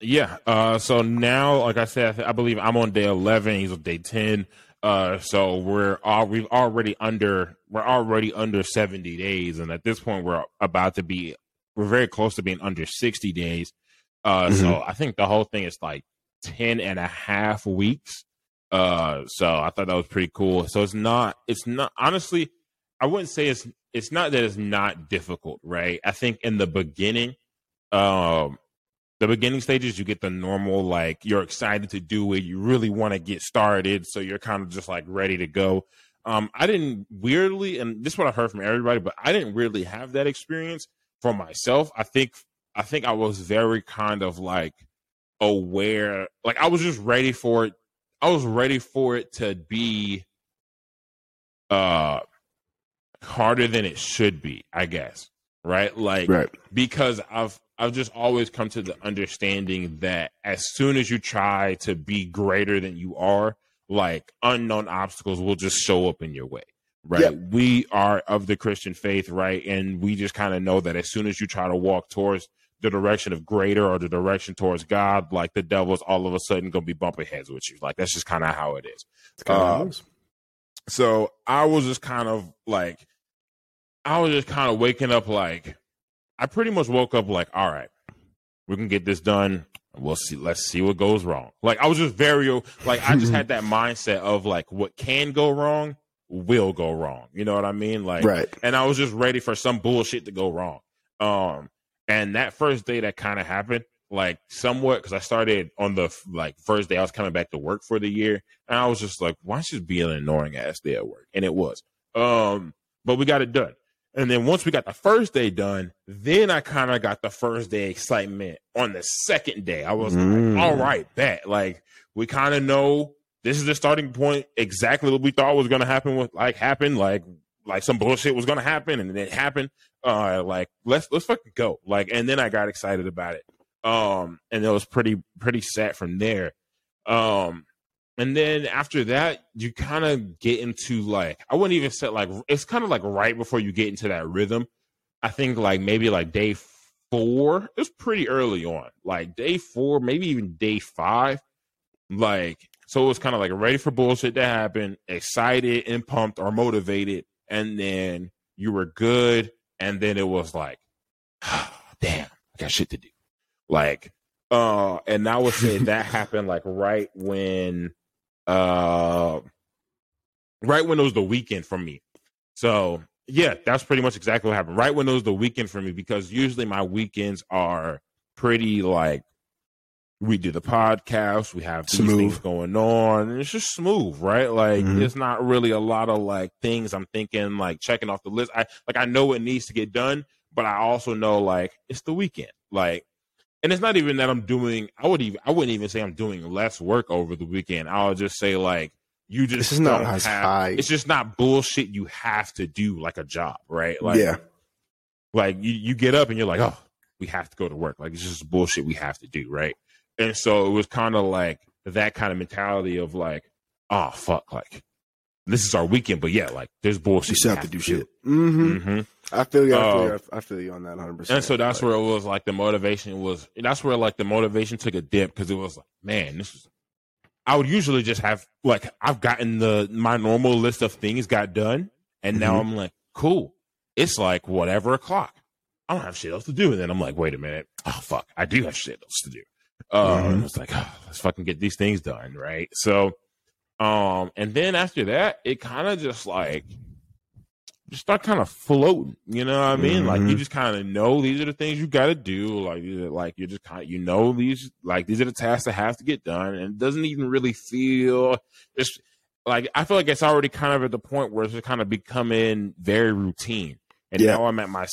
Yeah. Uh, so now, like I said, I believe I'm on day 11. He's on day 10. Uh, so we're all we've already under we're already under 70 days, and at this point, we're about to be we're very close to being under 60 days. Uh, mm-hmm. so I think the whole thing is like 10 and a half weeks. Uh, so I thought that was pretty cool. So it's not it's not honestly, I wouldn't say it's it's not that it's not difficult, right? I think in the beginning, um, the beginning stages you get the normal like you're excited to do it you really want to get started so you're kind of just like ready to go um i didn't weirdly and this is what i've heard from everybody but i didn't really have that experience for myself i think i think i was very kind of like aware like i was just ready for it i was ready for it to be uh harder than it should be i guess right like right. because i've I've just always come to the understanding that as soon as you try to be greater than you are, like unknown obstacles will just show up in your way. Right. We are of the Christian faith, right? And we just kind of know that as soon as you try to walk towards the direction of greater or the direction towards God, like the devil's all of a sudden gonna be bumping heads with you. Like that's just kind of how it is. Uh, so I was just kind of like, I was just kind of waking up like, I pretty much woke up like, all right, We can get this done. We'll see. Let's see what goes wrong. Like I was just very like I just had that mindset of like what can go wrong will go wrong. You know what I mean? Like right. And I was just ready for some bullshit to go wrong. Um, and that first day that kind of happened, like somewhat because I started on the like first day I was coming back to work for the year, and I was just like, why should be an annoying ass day at work? And it was. Um, but we got it done. And then once we got the first day done, then I kind of got the first day excitement. On the second day, I was mm. like, all right, bet. Like we kind of know this is the starting point. Exactly what we thought was going to happen. With like happened like like some bullshit was going to happen, and it happened. Uh, like let's let's fucking go. Like, and then I got excited about it. Um, and it was pretty pretty sad from there. Um, and then after that, you kind of get into like I wouldn't even say like it's kind of like right before you get into that rhythm. I think like maybe like day four. It was pretty early on, like day four, maybe even day five. Like so, it was kind of like ready for bullshit to happen, excited and pumped or motivated, and then you were good, and then it was like, oh, damn, I got shit to do. Like, uh, and I would say that happened like right when, uh, right when it was the weekend for me. So yeah, that's pretty much exactly what happened. Right when it was the weekend for me, because usually my weekends are pretty like we do the podcast, we have these smooth. things going on, and it's just smooth, right? Like mm-hmm. it's not really a lot of like things I'm thinking like checking off the list. I like I know it needs to get done, but I also know like it's the weekend. Like and it's not even that I'm doing. I would even. I wouldn't even say I'm doing less work over the weekend. I'll just say like you just. Is not have, high. It's just not bullshit. You have to do like a job, right? Like yeah. Like you, you get up and you're like, oh, we have to go to work. Like it's just bullshit we have to do, right? And so it was kind of like that kind of mentality of like, oh fuck, like this is our weekend, but yeah, like there's bullshit. You still have, to do, shit. Mm-hmm. Mm-hmm. I feel you. I feel, uh, you. I feel you on that 100. percent And so that's where it was like the motivation was. That's where like the motivation took a dip because it was like, man, this is. I would usually just have like I've gotten the my normal list of things got done, and mm-hmm. now I'm like, cool. It's like whatever o'clock. I don't have shit else to do, and then I'm like, wait a minute, oh fuck, I do have shit else to do. Uh, mm-hmm. It's like, oh, let's fucking get these things done, right? So um, and then after that, it kind of just like just start kind of floating. You know what I mean? Mm-hmm. Like you mm-hmm. just kind of know these are the things you got to do. Like like you're just kind of you know these like these are the tasks that have to get done, and it doesn't even really feel just like I feel like it's already kind of at the point where it's kind of becoming very routine. And yeah. now I'm at my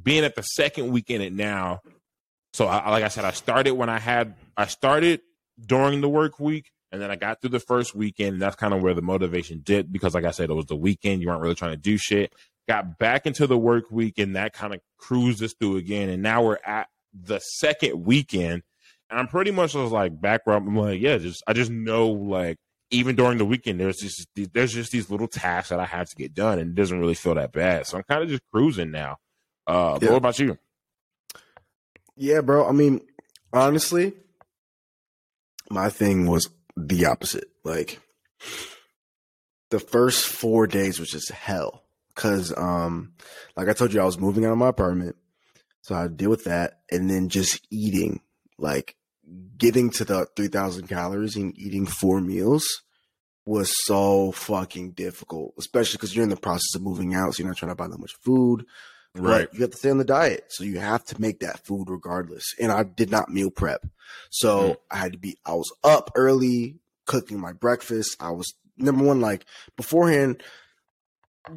being at the second weekend it now. So I, like I said, I started when I had I started during the work week and then I got through the first weekend, and that's kind of where the motivation dipped because, like I said, it was the weekend. You weren't really trying to do shit. Got back into the work week, and that kind of cruised us through again. And now we're at the second weekend, and I'm pretty much just like back where I'm like, yeah, just I just know like even during the weekend, there's just there's just these little tasks that I have to get done, and it doesn't really feel that bad. So I'm kind of just cruising now. Uh, yeah. what about you? Yeah, bro. I mean, honestly, my thing was the opposite. Like the first four days was just hell. Cause um like I told you I was moving out of my apartment. So I deal with that and then just eating. Like getting to the three thousand calories and eating four meals was so fucking difficult, especially because you're in the process of moving out, so you're not trying to buy that much food. Right. But you have to stay on the diet. So you have to make that food regardless. And I did not meal prep. So mm. I had to be, I was up early cooking my breakfast. I was number one, like beforehand,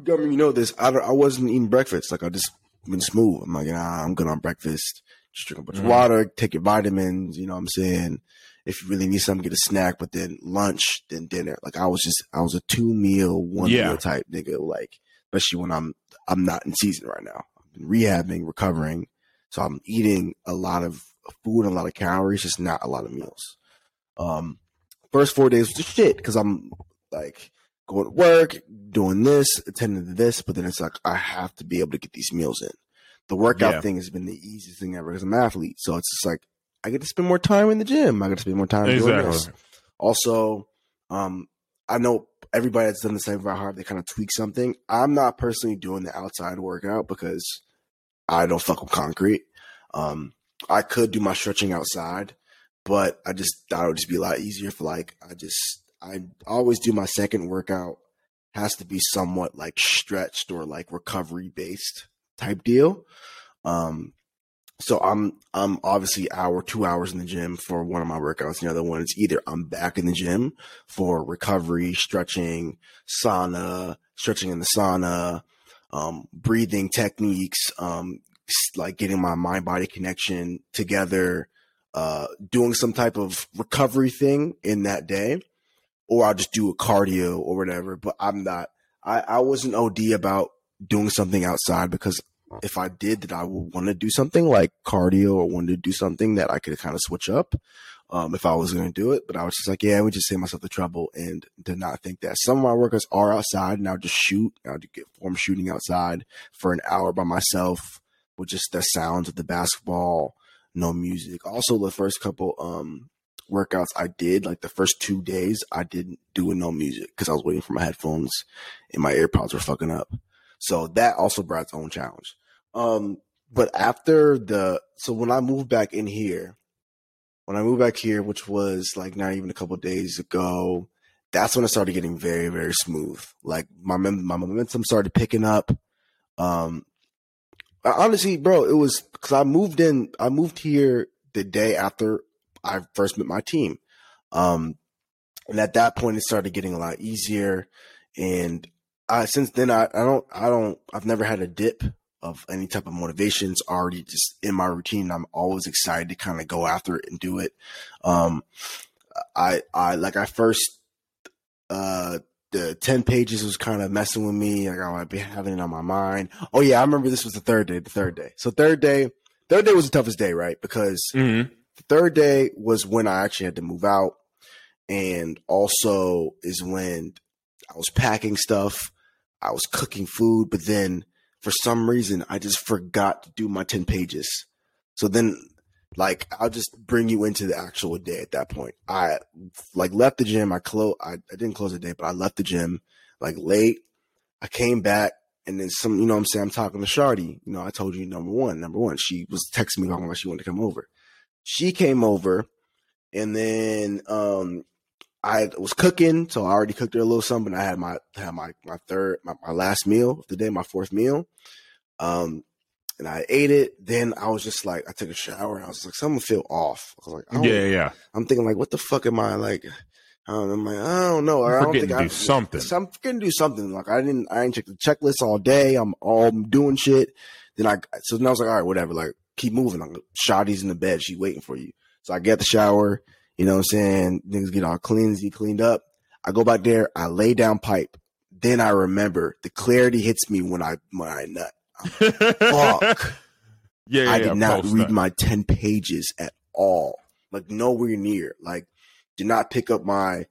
government, you know this, I, I wasn't eating breakfast. Like I just been smooth. I'm like, nah, I'm good on breakfast. Just drink a bunch mm. of water, take your vitamins. You know what I'm saying? If you really need something, get a snack, but then lunch, then dinner. Like I was just, I was a two meal, one yeah. meal type nigga. Like, especially when I'm I'm not in season right now. I've been rehabbing, recovering. So I'm eating a lot of food, a lot of calories, just not a lot of meals. Um, first four days was just shit because I'm like going to work, doing this, attending to this, but then it's like I have to be able to get these meals in. The workout yeah. thing has been the easiest thing ever because I'm an athlete. So it's just like I get to spend more time in the gym. I get to spend more time exactly. doing this. Also, um, I know everybody that's done the same for hard, they kind of tweak something. I'm not personally doing the outside workout because I don't fuck with concrete. Um, I could do my stretching outside, but I just thought it would just be a lot easier for like I just I always do my second workout has to be somewhat like stretched or like recovery based type deal. Um, so I'm I'm obviously hour two hours in the gym for one of my workouts. The other one is either I'm back in the gym for recovery, stretching, sauna, stretching in the sauna, um, breathing techniques, um, like getting my mind body connection together, uh, doing some type of recovery thing in that day, or I'll just do a cardio or whatever. But I'm not. I I wasn't OD about doing something outside because if I did that, I would want to do something like cardio or wanted to do something that I could kind of switch up um, if I was going to do it. But I was just like, yeah, I would just save myself the trouble and did not think that some of my workouts are outside and I'll just shoot. I'll get form shooting outside for an hour by myself with just the sounds of the basketball, no music. Also, the first couple um, workouts I did, like the first two days, I didn't do no music because I was waiting for my headphones and my AirPods were fucking up. So that also brought its own challenge. Um, but after the, so when I moved back in here, when I moved back here, which was like not even a couple days ago, that's when it started getting very, very smooth. Like my my momentum started picking up. Um, honestly, bro, it was because I moved in. I moved here the day after I first met my team. Um, and at that point, it started getting a lot easier. And I, since then, I, I don't, I don't, I've never had a dip of any type of motivation. It's already just in my routine. I'm always excited to kind of go after it and do it. Um, I, I, like I first, uh, the 10 pages was kind of messing with me. Like I might be having it on my mind. Oh yeah. I remember this was the third day, the third day. So third day, third day was the toughest day, right? Because mm-hmm. the third day was when I actually had to move out. And also is when I was packing stuff. I was cooking food, but then for some reason I just forgot to do my 10 pages. So then like I'll just bring you into the actual day at that point. I like left the gym. I close I, I didn't close the day, but I left the gym like late. I came back and then some, you know I'm saying? I'm talking to Shardy. You know, I told you number one, number one. She was texting me talking about she wanted to come over. She came over and then um I was cooking, so I already cooked her a little something. I had my had my my third my, my last meal of the day, my fourth meal. Um, and I ate it. Then I was just like, I took a shower and I was like, something feel off. I was like, yeah, yeah. I'm thinking like, what the fuck am I like? Um, I'm like, I don't know. I don't think I do something. I'm to do something. Like I didn't, I didn't check the checklist all day. I'm all doing shit. Then I, so then I was like, all right, whatever. Like keep moving. Like Shotty's in the bed. She's waiting for you. So I get the shower. You know what I'm saying? Things get all cleansy, cleaned up. I go back there, I lay down pipe. Then I remember the clarity hits me when I when I nut. Fuck. Yeah, yeah, I did yeah, not read my 10 pages at all. Like nowhere near. Like did not pick up my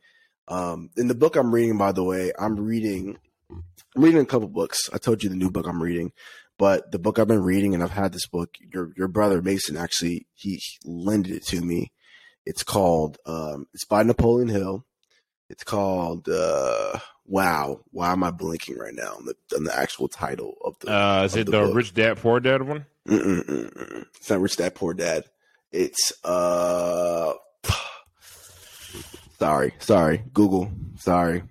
um in the book I'm reading, by the way, I'm reading I'm reading a couple books. I told you the new book I'm reading, but the book I've been reading and I've had this book, your your brother Mason actually he lended it to me it's called um, it's by Napoleon Hill. It's called uh, Wow. Why am I blinking right now on the on the actual title of the? Uh, is it the, the Rich Dad Poor Dad one? Mm-mm-mm-mm. It's not Rich Dad Poor Dad. It's uh. Sorry, sorry, Google. Sorry.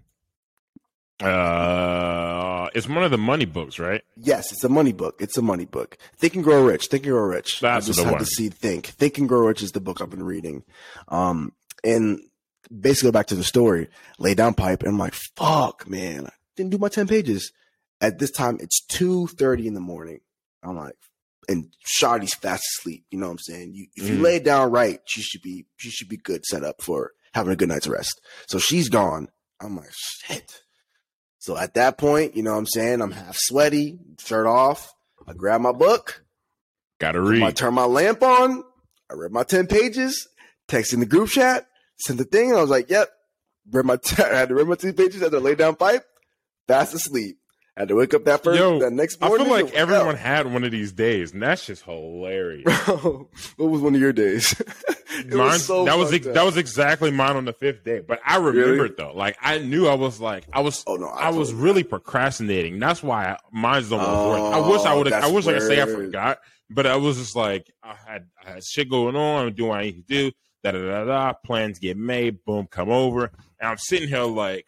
Uh, it's one of the money books, right? Yes, it's a money book. It's a money book. Think and Grow Rich. Think and Grow Rich. That's I just the had one. to see Think. Think and Grow Rich is the book I've been reading. Um, and basically go back to the story. Lay down pipe, and I'm like, fuck, man, I didn't do my ten pages. At this time, it's two thirty in the morning. I'm like, and Shotty's fast asleep. You know what I'm saying? You, if you Mm. lay down right, she should be she should be good set up for having a good night's rest. So she's gone. I'm like, shit. So at that point, you know what I'm saying? I'm half sweaty, shirt off. I grab my book, Got to read. I turn my lamp on. I read my 10 pages, text in the group chat, sent the thing. And I was like, yep, read my, t- I had to read my 10 pages, had to lay down pipe, fast asleep. I had to wake up that first, Yo, that next morning. I feel like everyone had one of these days, and that's just hilarious. Bro, what was one of your days? Was Mine, so that was ex- that was exactly mine on the fifth day. But I remembered though, like I knew I was like I was Oh no, I, was totally really procrastinating. That's why I, mine's on the fourth. I wish I Oh, would. I wish I could say I forgot, but I was just like, I had, I had shit going on. I'm doing what I need to do. Da da da da. Plans get made. Boom, come over. And I'm sitting here like,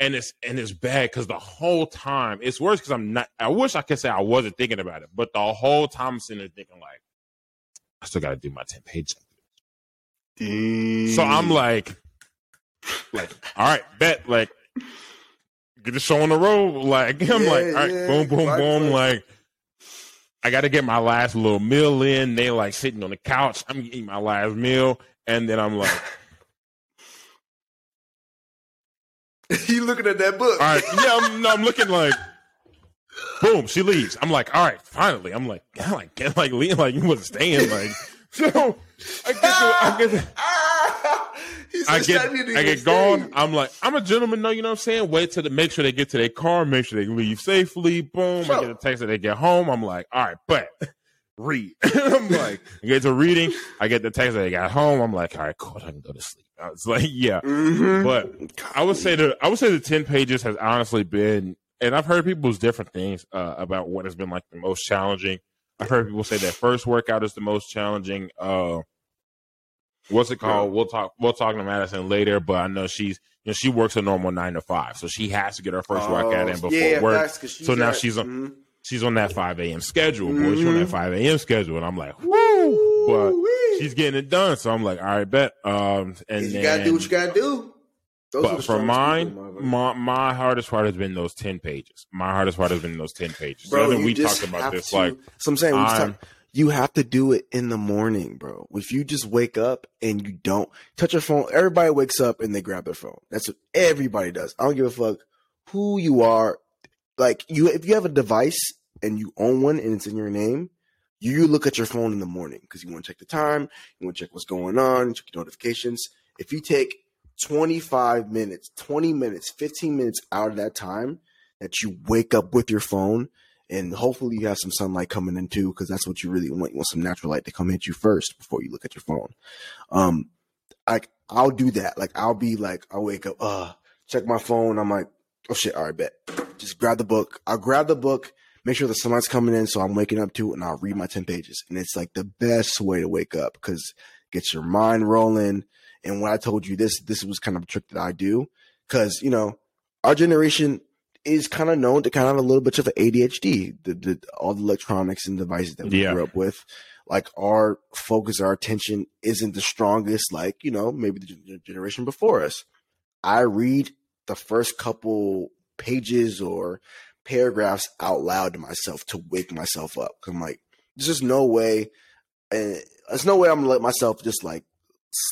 and it's and it's bad because the whole time it's worse because I'm not. I wish I could say I wasn't thinking about it, but the whole time I'm sitting there thinking like, I still got to do my ten page. So I'm like, like, all right, bet, like, get the show on the road. Like, I'm yeah, like, all right, yeah, boom, boom, boom, like. I got to get my last little meal in. They like sitting on the couch. I'm eating my last meal, and then I'm like, you looking at that book? All right, yeah, I'm, I'm looking like. Boom, she leaves. I'm like, all right, finally. I'm like, God, like, get like, leave, like you wasn't staying, like. So I get, to, I get, to, I get, I get gone. I'm like, I'm a gentleman, no, you know what I'm saying? Wait till to make sure they get to their car, make sure they leave safely. Boom. Bro. I get a text that they get home. I'm like, all right, but read. I'm like, I get to reading. I get the text that I got home. I'm like, all right, cool. I can go to sleep. I was like, yeah. Mm-hmm. But I would say the I would say the ten pages has honestly been, and I've heard people's different things uh, about what has been like the most challenging. I've heard people say that first workout is the most challenging. Uh, what's it called? We'll talk. We'll talk to Madison later, but I know she's you know she works a normal nine to five, so she has to get her first oh, workout in before yeah, work. So now she's on. Mm-hmm. She's on that 5 a.m. schedule, boy. She's on that mm-hmm. 5 a.m. schedule. And I'm like, woo! But she's getting it done. So I'm like, all right, bet. Um, and you then, gotta do what you gotta do. Those but for mine, people, my, my hardest part has been those 10 pages. My hardest part has been those 10 pages. Bro, we talked about this. To, like, so I'm saying, I'm, you have to do it in the morning, bro. If you just wake up and you don't touch your phone, everybody wakes up and they grab their phone. That's what everybody does. I don't give a fuck who you are. Like you, if you have a device and you own one and it's in your name, you look at your phone in the morning because you want to check the time, you want to check what's going on, check your notifications. If you take 25 minutes, 20 minutes, 15 minutes out of that time that you wake up with your phone, and hopefully you have some sunlight coming in too, because that's what you really want. You want some natural light to come hit you first before you look at your phone. Um, like I'll do that. Like I'll be like, I'll wake up, uh, check my phone. I'm like, oh shit, all right, bet. Just grab the book. I'll grab the book make sure the sunlight's coming in so I'm waking up to it and I'll read my 10 pages. And it's like the best way to wake up because gets your mind rolling. And when I told you this, this was kind of a trick that I do because, you know, our generation is kind of known to kind of have a little bit of ADHD, the, the, all the electronics and devices that we yeah. grew up with. Like our focus, our attention isn't the strongest, like, you know, maybe the generation before us. I read the first couple pages or paragraphs out loud to myself to wake myself up. I'm like, there's just no way, and there's no way I'm gonna let myself just like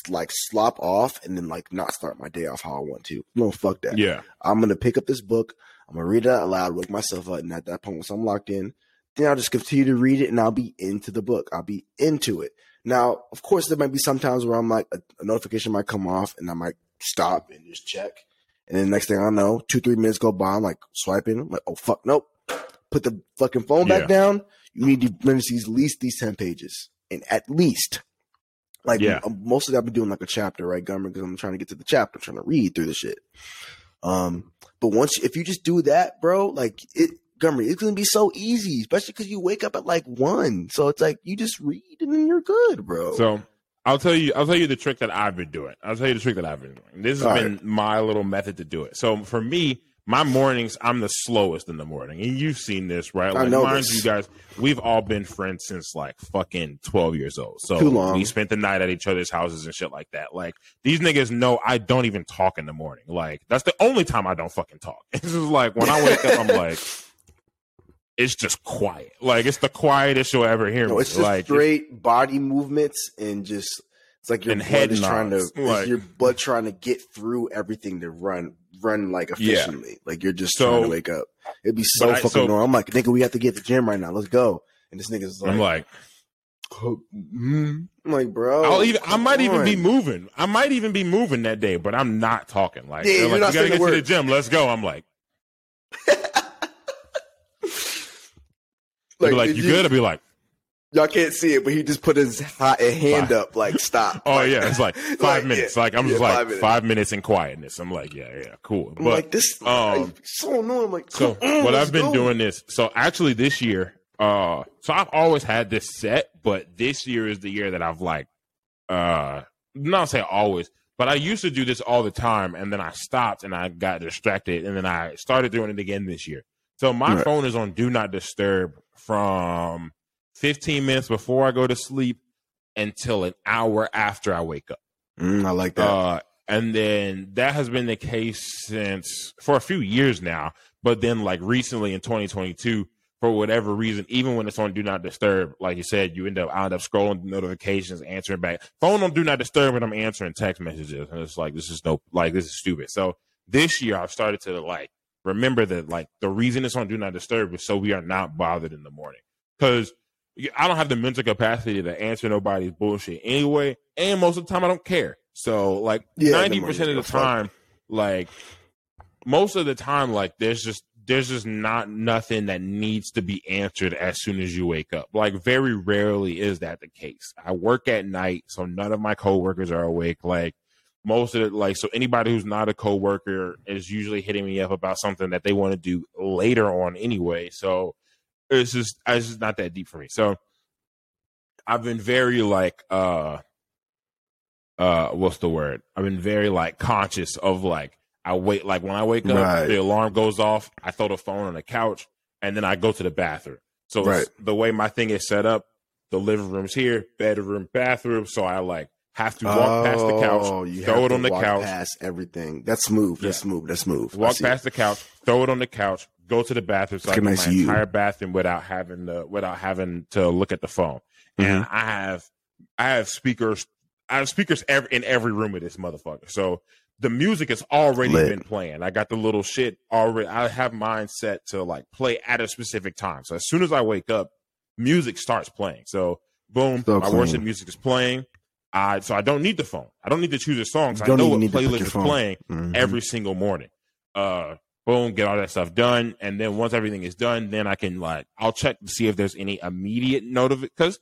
like slop off and then like not start my day off how I want to. No, fuck that. Yeah, I'm gonna pick up this book. I'm gonna read it out loud, wake myself up, and at that point, once I'm locked in, then I'll just continue to read it, and I'll be into the book. I'll be into it. Now, of course, there might be some times where I'm like a, a notification might come off, and I might stop and just check and then next thing I know, two, three minutes go by. I'm like swiping. I'm like, oh, fuck, nope. Put the fucking phone back yeah. down. You need to finish these, at least these 10 pages. And at least, like, yeah. most of that, I've been doing like a chapter, right, Gummer? Because I'm trying to get to the chapter, I'm trying to read through the shit. Um, but once, if you just do that, bro, like, it, Gummer, it's gonna be so easy, especially because you wake up at like one. So it's like you just read and then you're good, bro. So I'll tell you. I'll tell you the trick that I've been doing. I'll tell you the trick that I've been doing. This has All been right. my little method to do it. So for me, my mornings, I'm the slowest in the morning, and you've seen this, right? Like, I know mind this. you guys, we've all been friends since like fucking 12 years old. So Too long. we spent the night at each other's houses and shit like that. Like these niggas know I don't even talk in the morning. Like that's the only time I don't fucking talk. It's just like when I wake up, I'm like it's just quiet. Like it's the quietest you'll ever hear. No, it's just like, straight body movements and just it's like your blood is trying to like, your blood trying to get through everything to run run like efficiently. Yeah. Like you're just so, trying to wake up. It'd be so fucking so, annoying. I'm like, nigga, we have to get to the gym right now. Let's go. And this nigga's like, I'm like, mm-hmm. I'm like, bro. I'll even. I might on. even be moving. I might even be moving that day, but I'm not talking. Like, yeah, like you gotta get to the gym. Let's go. I'm like. Like, like you, you good? I'll be like, Y'all can't see it, but he just put his hot, hand five. up, like stop. oh like, yeah, it's like five like, minutes. Yeah, like I'm yeah, just like five minutes. five minutes. in quietness. I'm like, yeah, yeah, cool. I'm but like this, um, so annoying. I'm like, so on, what I've been go. doing is so actually this year, Uh, so I've always had this set, but this year is the year that I've like, uh, not say always, but I used to do this all the time, and then I stopped and I got distracted, and then I started doing it again this year. So my right. phone is on do not disturb from 15 minutes before I go to sleep until an hour after I wake up. Mm, I like that. Uh, and then that has been the case since for a few years now. But then, like recently in 2022, for whatever reason, even when it's on Do Not Disturb, like you said, you end up I end up scrolling notifications, answering back. Phone on Do Not Disturb, and I'm answering text messages, and it's like this is no like this is stupid. So this year, I've started to like remember that like the reason it's on Do Not Disturb is so we are not bothered in the morning because I don't have the mental capacity to answer nobody's bullshit anyway, and most of the time I don't care. So like yeah, percent of the time, like most of the time, like there's just there's just not nothing that needs to be answered as soon as you wake up. Like very rarely is that the case. I work at night, so none of my coworkers are awake. Like most of it, like so anybody who's not a coworker is usually hitting me up about something that they want to do later on anyway. So it's just it's just not that deep for me. So I've been very like uh uh what's the word? I've been very like conscious of like I wait like when I wake up, the alarm goes off, I throw the phone on the couch, and then I go to the bathroom. So right. the way my thing is set up, the living room's here, bedroom, bathroom. So I like have to walk oh, past the couch, oh, throw it on the couch, Walk past everything. That's smooth. That's yeah. smooth. That's smooth. Walk past it. the couch, throw it on the couch, go to the bathroom, so I can nice my you. entire bathroom without having to without having to look at the phone. Mm-hmm. And I have I have speakers. I have speakers every, in every room of this motherfucker. So the music has already Lit. been playing. I got the little shit already. I have mine set to like play at a specific time. So as soon as I wake up, music starts playing. So boom, so my worship music is playing. I so I don't need the phone. I don't need to choose a song. I know what playlist is playing mm-hmm. every single morning. Uh, boom, get all that stuff done, and then once everything is done, then I can like I'll check to see if there's any immediate note of it Because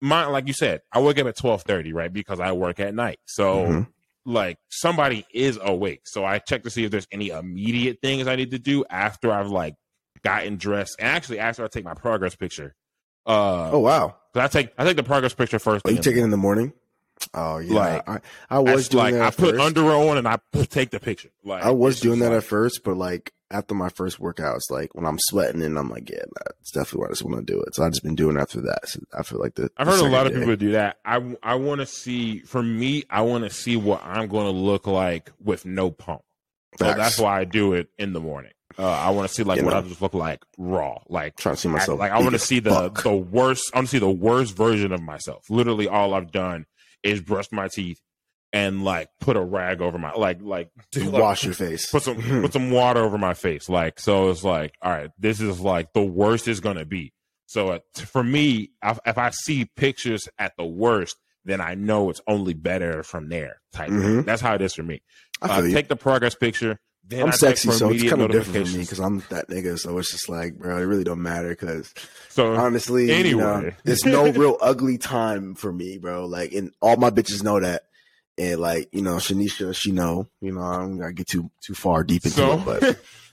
my like you said, I wake up at twelve thirty, right? Because I work at night, so. Mm-hmm like somebody is awake. So I check to see if there's any immediate things I need to do after I've like gotten dressed. And actually after I take my progress picture. Uh oh wow. I take I take the progress picture first. Are you taking it in the morning? Oh yeah, like I, I was doing like that. I put first. underwear on and I take the picture. Like I was doing that like, at first, but like after my first workouts, like when I'm sweating and I'm like, yeah, that's definitely what I just want to do it. So I just been doing after that. So I feel like the I've the heard a lot of day. people do that. I I want to see for me, I want to see what I'm going to look like with no pump. So Facts. that's why I do it in the morning. Uh, I want to see like you what know, I just look like raw, like trying to see myself. like I want to see the fuck. the worst. I want to see the worst version of myself. Literally, all I've done is brush my teeth and like put a rag over my like like dude, wash your face. Put some put some water over my face. Like so, it's like all right, this is like the worst is gonna be. So uh, for me, if, if I see pictures at the worst, then I know it's only better from there. Type. Mm-hmm. That's how it is for me. Uh, take the progress picture. Then I'm I sexy, so it's kind of different for me because I'm that nigga. So it's just like, bro, it really don't matter. Because so honestly, anyway, you know, there's no real ugly time for me, bro. Like, and all my bitches know that. And like, you know, Shanisha, she know, you know, I don't gotta get too too far deep into so, it, but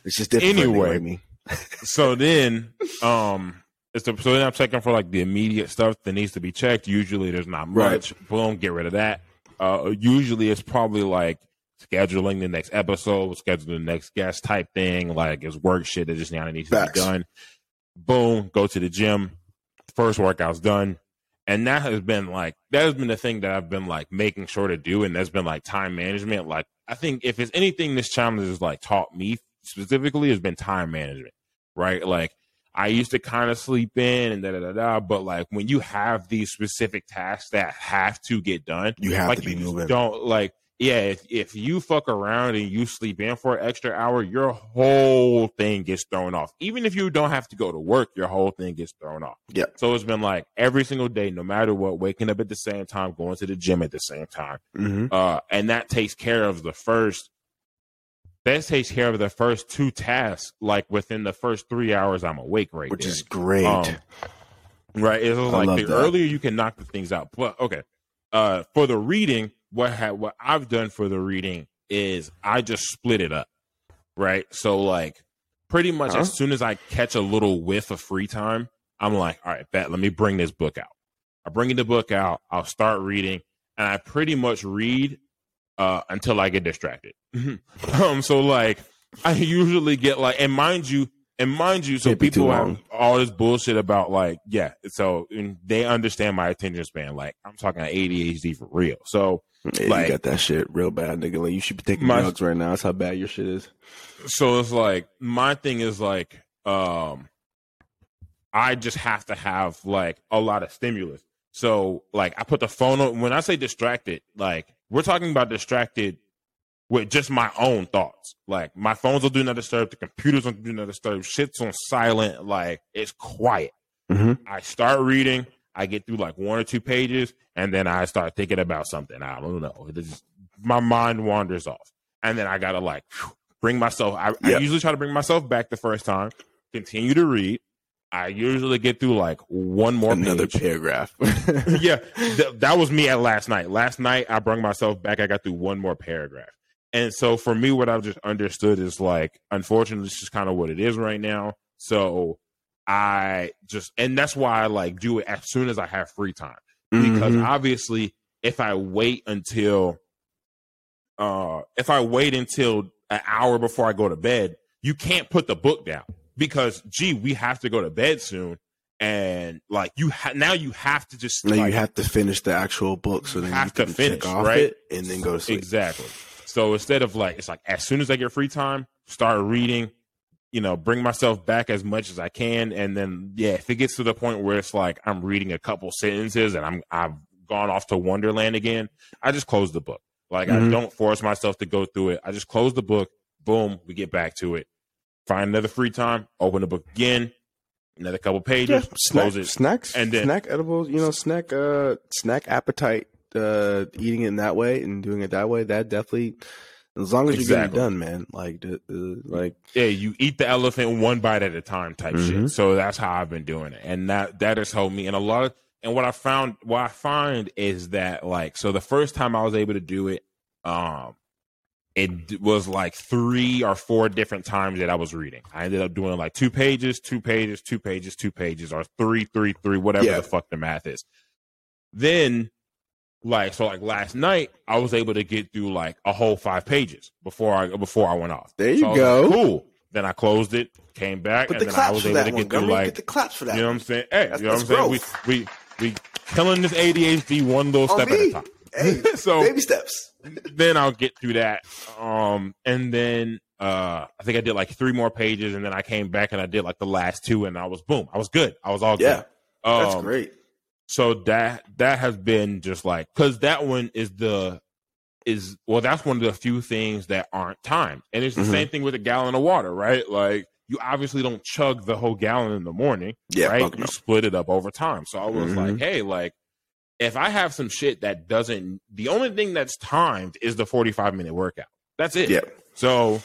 it's just different anyway. me. so then, um, it's the, so then I'm checking for like the immediate stuff that needs to be checked. Usually, there's not much. Right. Boom, get rid of that. Uh, usually it's probably like scheduling the next episode, scheduling the next guest type thing. Like it's work shit that just now needs Facts. to be done. Boom, go to the gym. First workout's done and that has been like that has been the thing that I've been like making sure to do, and that's been like time management. Like I think if it's anything this challenge has like taught me specifically has been time management, right? Like I used to kind of sleep in and da da da da, but like when you have these specific tasks that have to get done, you have like, to be moving. Don't like yeah, if, if you fuck around and you sleep in for an extra hour, your whole thing gets thrown off. Even if you don't have to go to work, your whole thing gets thrown off. Yeah. So it's been like every single day, no matter what, waking up at the same time, going to the gym at the same time. Mm-hmm. Uh, and that takes care of the first, that takes care of the first two tasks, like within the first three hours I'm awake right Which there. is great. Um, right. It's like the that. earlier you can knock the things out. But okay. Uh, for the reading, what ha- what I've done for the reading is I just split it up, right? So like pretty much huh? as soon as I catch a little whiff of free time, I'm like, all right, bet, let me bring this book out. I bring the book out, I'll start reading, and I pretty much read uh, until I get distracted. um, so like I usually get like, and mind you, and mind you, so Can't people have all this bullshit about like, yeah, so they understand my attention span. Like I'm talking ADHD for real. So yeah, like, you got that shit real bad, nigga. Like you should be taking my, drugs right now. That's how bad your shit is. So it's like my thing is like, um, I just have to have like a lot of stimulus. So like I put the phone on when I say distracted, like we're talking about distracted with just my own thoughts. Like my phones will do not disturb, the computers will do not disturb, shit's on silent, like it's quiet. Mm-hmm. I start reading, I get through like one or two pages, and then I start thinking about something. I don't know. Just, my mind wanders off. And then I gotta like bring myself I, yep. I usually try to bring myself back the first time, continue to read. I usually get through like one more another page. paragraph. yeah, th- that was me at last night. Last night I brought myself back. I got through one more paragraph. And so for me, what I've just understood is like, unfortunately, this is kind of what it is right now. So I just, and that's why I like do it as soon as I have free time. Because mm-hmm. obviously, if I wait until, uh, if I wait until an hour before I go to bed, you can't put the book down because, gee, we have to go to bed soon and like you ha- now you have to just now like, you have to finish the actual book so then you have you to finish right and then go to sleep exactly so instead of like, it's like as soon as I get free time, start reading, you know, bring myself back as much as I can. And then, yeah, if it gets to the point where it's like I'm reading a couple sentences and I'm, I've gone off to Wonderland again, I just close the book. Like mm-hmm. I don't force myself to go through it. I just close the book. Boom, we get back to it. Find another free time, open the book again, another couple pages, yeah, snack, close it. Snacks, and then snack edibles, you know, snack, uh, snack appetite uh, eating it in that way and doing it that way, that definitely, as long as exactly. you get it done, man. Like, the, like, yeah, you eat the elephant one bite at a time, type mm-hmm. shit. So that's how I've been doing it, and that that has helped me. And a lot of, and what I found, what I find is that, like, so the first time I was able to do it, um, it was like three or four different times that I was reading. I ended up doing like two pages, two pages, two pages, two pages, or three, three, three, whatever yeah. the fuck the math is. Then like so like last night I was able to get through like a whole five pages before I before I went off. There you so go. Like, cool. Then I closed it, came back, and then I was able to get through like get the claps for that. You know what I'm saying? Hey, that's, you know what I'm saying? We we we killing this ADHD one little step at a time. Hey, so baby steps. then I'll get through that. Um and then uh I think I did like three more pages and then I came back and I did like the last two and I was boom. I was good. I was all yeah, good. Um, that's great so that that has been just like because that one is the is well that's one of the few things that aren't timed. And it's the mm-hmm. same thing with a gallon of water right? Like you obviously don't chug the whole gallon in the morning yeah right? you split it up over time. So i was mm-hmm. like hey like if i have some shit that doesn't the only thing that's timed is the 45 minute workout. That's it. Yeah. So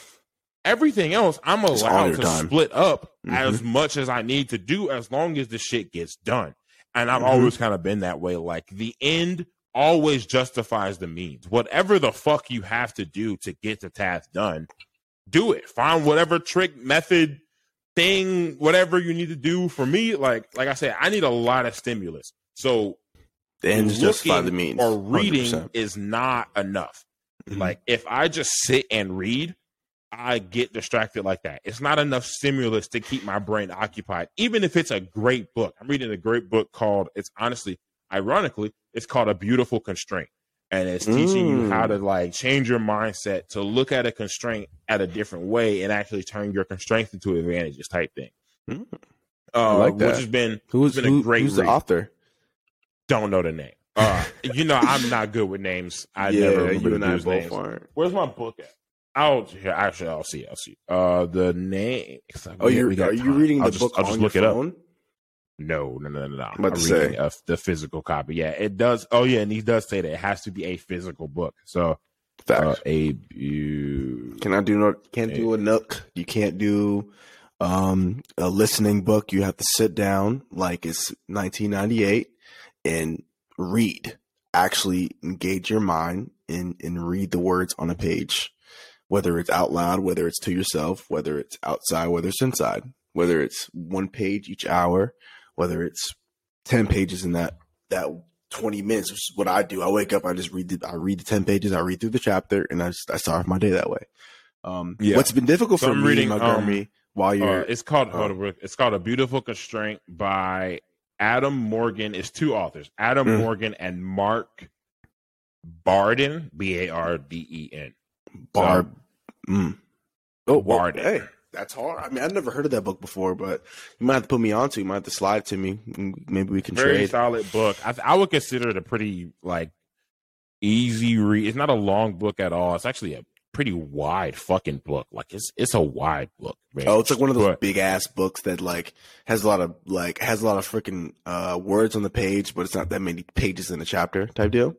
everything else i'm allowed to time. split up mm-hmm. as much as i need to do as long as the shit gets done and I've mm-hmm. always kind of been that way. Like the end always justifies the means. Whatever the fuck you have to do to get the task done, do it. Find whatever trick, method, thing, whatever you need to do. For me, like like I said, I need a lot of stimulus. So the end justify the means. Or reading 100%. is not enough. Mm-hmm. Like if I just sit and read, I get distracted like that. It's not enough stimulus to keep my brain occupied, even if it's a great book. I'm reading a great book called, it's honestly, ironically, it's called A Beautiful Constraint. And it's teaching mm. you how to mm. like change your mindset to look at a constraint at a different way and actually turn your constraints into advantages type thing. Mm. Uh, like that. Which has been, who's, been a great who's the author? Don't know the name. Uh, you know, I'm not good with names. I yeah, never remember the dude's names. Where's my book at? I'll actually I'll see I'll see. Uh, the name. Oh, you're are you reading the I'll book? Just, I'll just look it phone? up. No, no, no, no, no. I'm, I'm reading a, the physical copy. Yeah, it does. Oh, yeah, and he does say that it has to be a physical book. So, uh, a you can I do no? Can't a, do a nook. You can't do um a listening book. You have to sit down like it's 1998 and read. Actually, engage your mind and and read the words on a page whether it's out loud, whether it's to yourself, whether it's outside, whether it's inside, whether it's one page each hour, whether it's ten pages in that that twenty minutes, which is what I do. I wake up, I just read the I read the ten pages, I read through the chapter, and I just I start off my day that way. Um, yeah. What's been difficult so for I'm me, reading, Montgomery, um, while you're uh, it's called uh, it's called a beautiful constraint by Adam Morgan. It's two authors, Adam mm. Morgan and Mark Barden, B A R D E N. Bar. So, mm. Oh, well, Barden. Hey, that's hard. I mean, I've never heard of that book before, but you might have to put me onto. You might have to slide to me. Maybe we can Very trade. solid book. I, I would consider it a pretty like easy read. It's not a long book at all. It's actually a pretty wide fucking book. Like it's it's a wide book. Man. Oh, it's like one of those but, big ass books that like has a lot of like has a lot of freaking uh, words on the page, but it's not that many pages in a chapter type deal.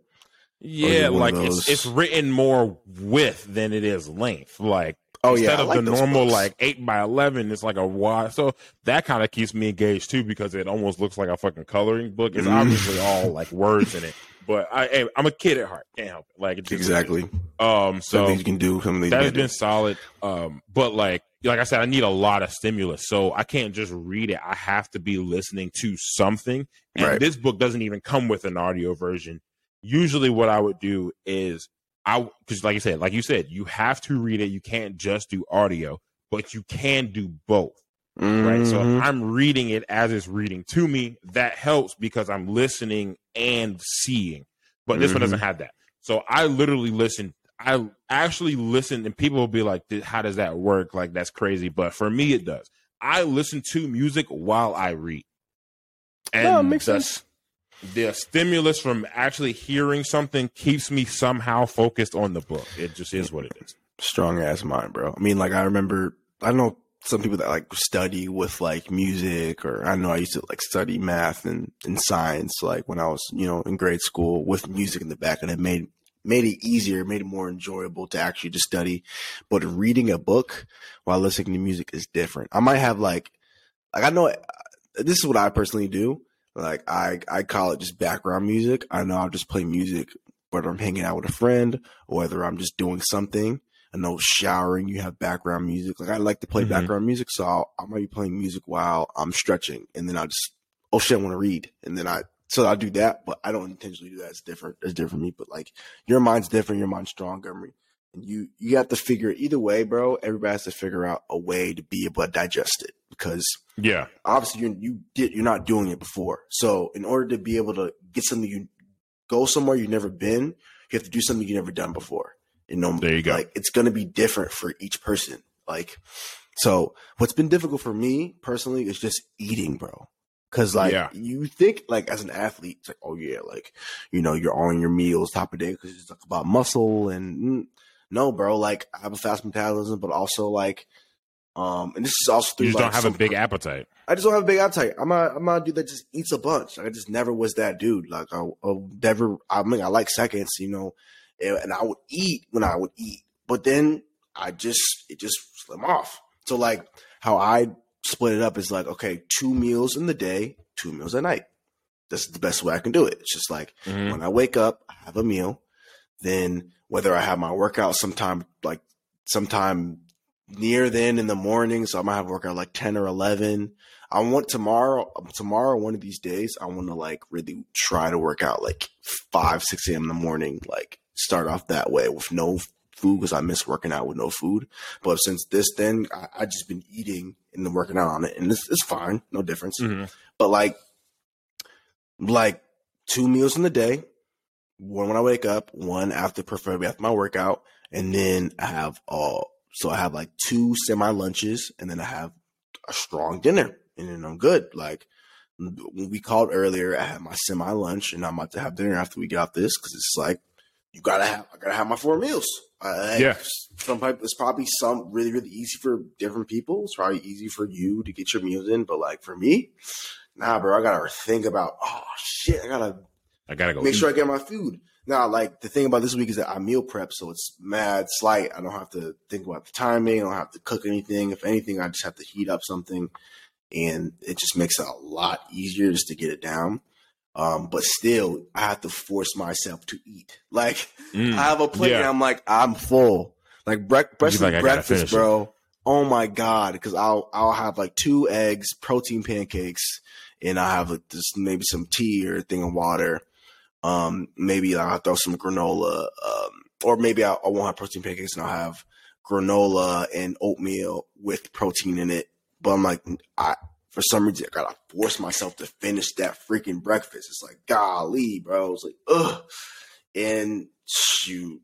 Yeah, like it's it's written more width than it is length. Like oh instead yeah, of like the normal books. like eight by eleven, it's like a wide. So that kind of keeps me engaged too because it almost looks like a fucking coloring book. It's mm. obviously all like words in it. But I, I'm a kid at heart. Can't help it. Like exactly. Um, so some you can do. Some that has been solid. Um, but like like I said, I need a lot of stimulus, so I can't just read it. I have to be listening to something. And right. this book doesn't even come with an audio version. Usually, what I would do is I because like I said, like you said, you have to read it. You can't just do audio, but you can do both. Mm-hmm. Right. So mm-hmm. I'm reading it as it's reading to me. That helps because I'm listening and seeing. But this mm-hmm. one doesn't have that. So I literally listen. I actually listen, and people will be like, "How does that work? Like that's crazy." But for me, it does. I listen to music while I read, and no, makes sense. The stimulus from actually hearing something keeps me somehow focused on the book. It just is what it is. Strong ass mind, bro. I mean, like I remember. I know some people that like study with like music or I know I used to like study math and, and science like when I was, you know, in grade school with music in the back and it made made it easier, made it more enjoyable to actually just study. But reading a book while listening to music is different. I might have like like I know uh, this is what I personally do. Like I I call it just background music. I know I'll just play music whether I'm hanging out with a friend or whether I'm just doing something I know showering, you have background music. Like I like to play mm-hmm. background music, so I'll, I might be playing music while I'm stretching, and then I just oh shit, I want to read, and then I so I do that, but I don't intentionally do that. It's different. It's different for me, but like your mind's different. Your mind's strong, Montgomery, you you have to figure either way, bro. Everybody has to figure out a way to be able to digest it because yeah, obviously you you did you're not doing it before. So in order to be able to get something you go somewhere you've never been, you have to do something you've never done before. You know, there you go. Like it's going to be different for each person. Like, so what's been difficult for me personally is just eating, bro. Cause like yeah. you think like as an athlete, it's like, oh yeah, like, you know, you're on your meals top of day because it's like about muscle and mm, no, bro, like I have a fast metabolism, but also like, um, and this is also through, you just like, don't have a big appetite. I just don't have a big appetite. I'm not, I'm not a dude that just eats a bunch. I just never was that dude. Like I, I never, I mean, I like seconds, you know, and I would eat when I would eat, but then I just it just slim off. So like how I split it up is like okay, two meals in the day, two meals at night. That's the best way I can do it. It's just like mm-hmm. when I wake up, I have a meal. Then whether I have my workout sometime like sometime near then in the morning, so I might have workout like ten or eleven. I want tomorrow, tomorrow, one of these days, I want to like really try to work out like five, six a.m. in the morning, like start off that way with no food because I miss working out with no food. But since this, then I, I just been eating and then working out on it, and it's, it's fine, no difference. Mm-hmm. But like, like two meals in the day, one when I wake up, one after preferably after my workout, and then I have all. So I have like two semi lunches, and then I have a strong dinner, and then I'm good. Like when we called earlier, I had my semi lunch, and I'm about to have dinner after we get off this because it's like you gotta have I gotta have my four meals. Uh, yeah. Some people, it's probably some really really easy for different people. It's probably easy for you to get your meals in, but like for me, nah, bro, I gotta think about. Oh shit, I gotta. I gotta go make eat. sure I get my food. Now, like the thing about this week is that I meal prep, so it's mad slight. I don't have to think about the timing. I don't have to cook anything. If anything, I just have to heat up something, and it just makes it a lot easier just to get it down. Um, but still, I have to force myself to eat. Like mm, I have a plate, yeah. and I'm like, I'm full. Like breakfast, like, breakfast, bro. It. Oh my god! Because I'll I'll have like two eggs, protein pancakes, and I have like just maybe some tea or a thing of water. Um, maybe I'll throw some granola, um, or maybe I, I won't have protein pancakes and I'll have granola and oatmeal with protein in it. But I'm like, I for some reason I gotta force myself to finish that freaking breakfast. It's like, golly, bro. It's like, ugh. And shoot,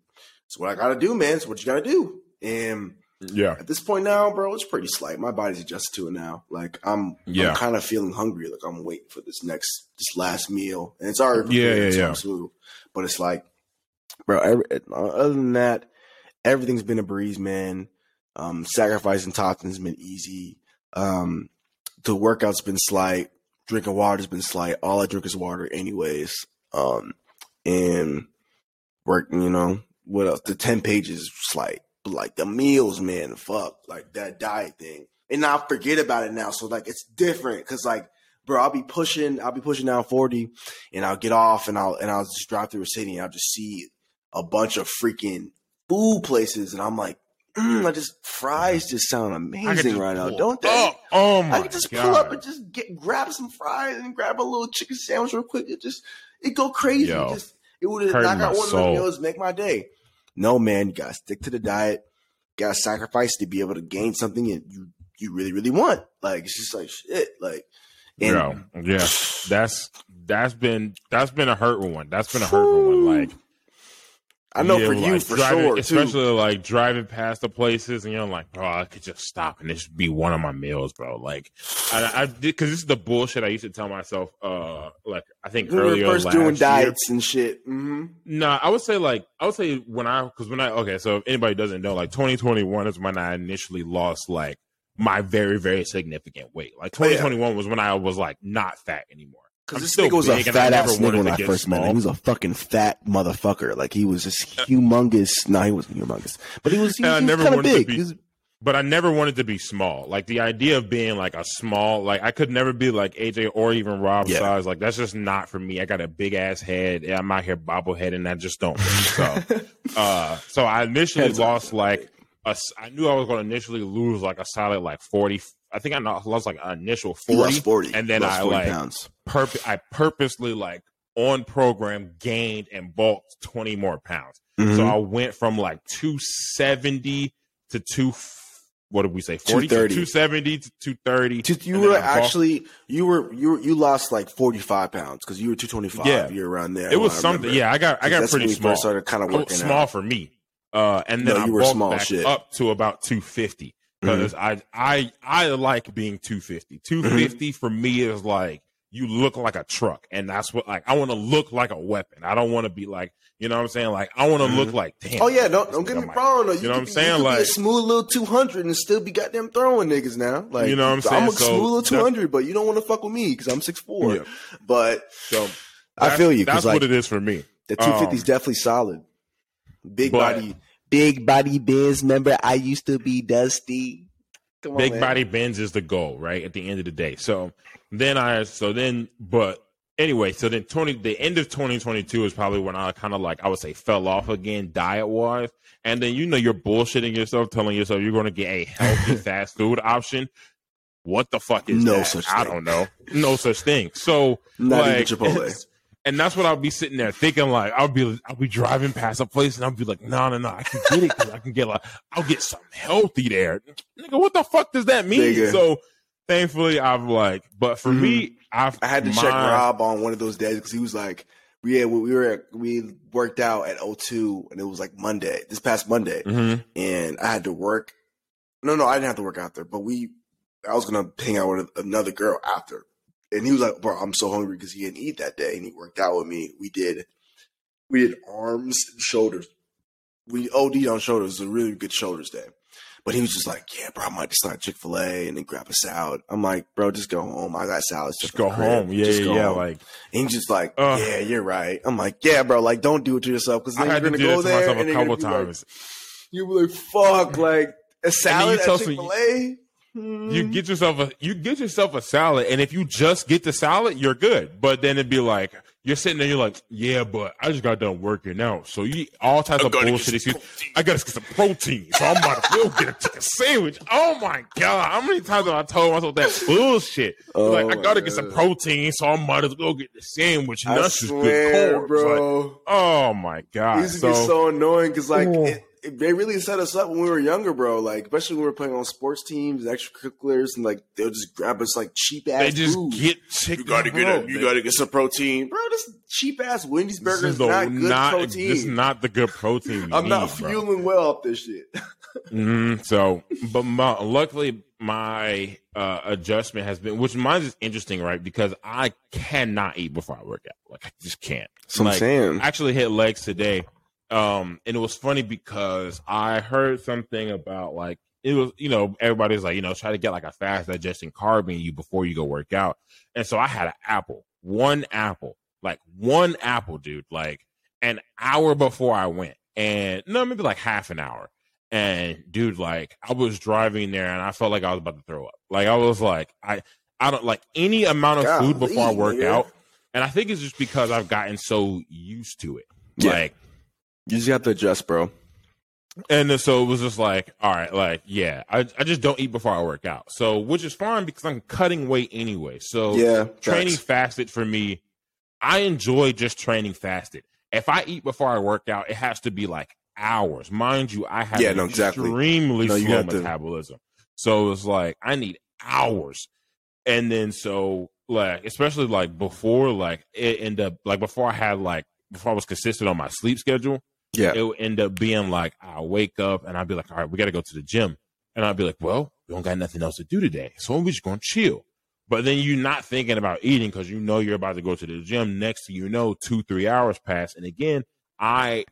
it's what I gotta do, man. It's what you gotta do. And yeah, at this point now, bro, it's pretty slight. My body's adjusted to it now. Like I'm, yeah. I'm kind of feeling hungry. Like I'm waiting for this next, this last meal, and it's already yeah, yeah, yeah. Smooth. But it's like, bro. Every, other than that, everything's been a breeze, man. Um, sacrificing has been easy. Um, the workout's been slight. Drinking water's been slight. All I drink is water, anyways. Um, and work, you know, what else? The ten pages is slight like the meals, man, fuck, like that diet thing. And I forget about it now. So like it's different because like, bro, I'll be pushing, I'll be pushing down 40 and I'll get off and I'll and I'll just drive through a city and I'll just see a bunch of freaking food places and I'm like, mm, I just fries just sound amazing right now, don't they? Oh, oh my I can just God. pull up and just get grab some fries and grab a little chicken sandwich real quick. It just it go crazy. Yo, it just it would knock out one soul. of the meals, make my day. No, man, you gotta stick to the diet. You gotta sacrifice to be able to gain something you you really really want. Like it's just like shit. Like, and, Yo, yeah, that's that's been that's been a hurtful one. That's been a hurtful one. Like I know yeah, for you for driving, sure, especially too. like driving past the places, and you're like, bro, I could just stop and this would be one of my meals, bro. Like, I, I did because this is the bullshit I used to tell myself. Uh, like I think we earlier, first doing diets and shit. Mm-hmm. No, nah, I would say like I would say when I because when I okay, so if anybody doesn't know, like 2021 is when I initially lost like my very very significant weight. Like 2021 oh, yeah. was when I was like not fat anymore. Because this nigga was a fat ass nigga when I first small. met him. He was a fucking fat motherfucker. Like he was just humongous. No, he wasn't humongous, but he was. He, was, he was kind of big. Be, but I never wanted to be small. Like the idea of being like a small, like I could never be like AJ or even Rob yeah. size. Like that's just not for me. I got a big ass head. I'm out here bobblehead, and I just don't. So, uh, so I initially Heads lost up. like a, I knew I was going to initially lose like a solid like 40, I think I lost like an initial 40, 40 and then I 40 like pounds. Purp- I purposely like on program gained and bulked 20 more pounds. Mm-hmm. So I went from like 270 to 2 what did we say 40 270 to 230 you were actually you were you were, you lost like 45 pounds because you were 225 yeah you're around there it was something yeah i got i got pretty small started kind of working small out. for me uh and then no, i bulked back shit. up to about 250 because mm-hmm. I I I like being 250. 250 mm-hmm. for me is like you look like a truck, and that's what like I want to look like a weapon. I don't want to be like you know what I'm saying. Like I want to mm-hmm. look like damn. Oh yeah, don't don't get me wrong. Though. You, you know what I'm saying? like a smooth little 200 and still be goddamn throwing niggas now. Like you know what I'm saying. I'm a so, smooth little 200, but you don't want to fuck with me because I'm 6'4". Yeah. But so I feel you. That's like, what it is for me. The 250 is um, definitely solid. Big but, body, big body biz. Remember, I used to be Dusty. Come Big on, body bends is the goal, right? At the end of the day. So then I, so then, but anyway, so then 20, the end of 2022 is probably when I kind of like, I would say fell off again diet wise. And then, you know, you're bullshitting yourself, telling yourself you're going to get a healthy fast food option. What the fuck is no that? such I don't know. No such thing. So, Not like, even Chipotle. And that's what I'll be sitting there thinking. Like I'll be, I'll be driving past a place, and I'll be like, "No, no, no, I can get it because I can get like, I'll get something healthy there." Nigga, what the fuck does that mean? Nigga. So, thankfully, I've like, but for mm-hmm. me, I've I had to my, check Rob on one of those days because he was like, "We had we were at, we worked out at O2 and it was like Monday, this past Monday, mm-hmm. and I had to work. No, no, I didn't have to work out there, but we, I was gonna hang out with another girl after." And he was like, "Bro, I'm so hungry because he didn't eat that day, and he worked out with me. We did, we did arms and shoulders. We OD'd on shoulders. It was a really good shoulders day." But he was just like, "Yeah, bro, I might just start Chick Fil A and then grab a salad." I'm like, "Bro, just go home. I got salads. Just go home. Yeah, just yeah, yeah. Like, and he's just like, uh, "Yeah, you're right." I'm like, "Yeah, bro. Like, don't do it to yourself because then I you're gonna go there and a couple times. Like, you were like, "Fuck, like a salad at Chick Fil A." You mm-hmm. get yourself a you get yourself a salad, and if you just get the salad, you're good. But then it'd be like you're sitting there, you're like, yeah, but I just got done working out. So you all types of bullshit excuse. I gotta get some protein. So I'm about to go get a chicken sandwich. Oh my god. How many times have I told myself that bullshit? Oh like, I oh gotta God. get some protein, so I might as well get the sandwich. And I that's swear, just good carbs. Bro. Like, oh my god. This so, so annoying because like it, they really set us up when we were younger, bro. Like, especially when we were playing on sports teams, extracurriculars, and like they'll just grab us like cheap ass. They just food. get sick. You gotta get a, you gotta get some protein, bro. This cheap ass Wendy's burger is, not good not, protein. This is not the good protein. I'm need, not fueling bro. well off this shit. mm-hmm, so, but my, luckily my uh, adjustment has been, which mine is interesting, right? Because I cannot eat before I work out. Like I just can't. So like, I'm saying. I actually hit legs today um, and it was funny because I heard something about like it was, you know, everybody's like, you know, try to get like a fast digesting carb in you before you go work out. And so I had an apple, one apple, like one apple, dude, like an hour before I went. And no, maybe like half an hour. And dude, like I was driving there and I felt like I was about to throw up. Like I was like, I I don't like any amount of God, food before I work out. And I think it's just because I've gotten so used to it. Yeah. Like you just have to adjust, bro. And then, so it was just like, all right, like, yeah, I, I just don't eat before I work out. So, which is fine because I'm cutting weight anyway. So, yeah, training fasted for me, I enjoy just training fasted. If I eat before I work out, it has to be like hours. Mind you, I have yeah, no, extremely exactly. no, slow metabolism. To... So it's like I need hours. And then so like especially like before like it end up like before I had like before I was consistent on my sleep schedule, yeah. It would end up being like, I'll wake up and I'd be like, all right, we got to go to the gym. And I'd be like, well, we don't got nothing else to do today. So we're just going to chill. But then you're not thinking about eating because you know you're about to go to the gym. Next to you know, two, three hours pass. And again, I,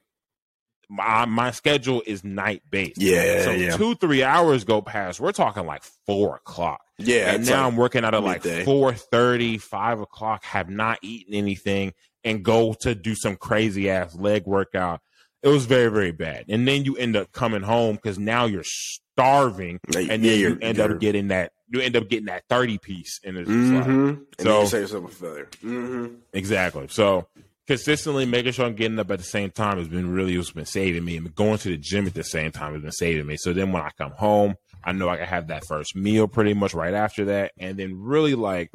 my, my schedule is night based. Yeah. So yeah. two, three hours go past. We're talking like four o'clock. Yeah. And now like I'm working out at like 4 30, 5 o'clock, have not eaten anything and go to do some crazy ass leg workout it was very very bad and then you end up coming home because now you're starving and then you end up getting that you end up getting that 30 piece and it's mm-hmm. like, so you say yourself a failure mm-hmm. exactly so consistently making sure i'm getting up at the same time has been really what's been saving me and going to the gym at the same time has been saving me so then when i come home i know i can have that first meal pretty much right after that and then really like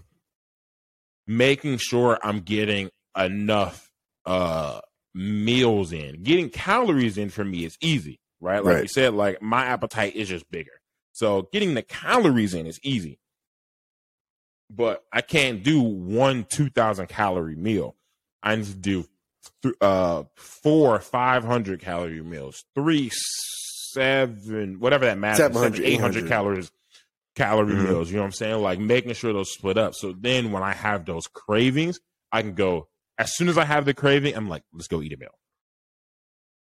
making sure i'm getting enough uh meals in. Getting calories in for me is easy, right? Like right. you said, like my appetite is just bigger. So getting the calories in is easy. But I can't do one 2000 calorie meal. I need to do th- uh four 500 calorie meals, three seven whatever that matters, 700, 800 calories calorie mm-hmm. meals, you know what I'm saying? Like making sure those split up. So then when I have those cravings, I can go as soon as I have the craving, I'm like, let's go eat a meal.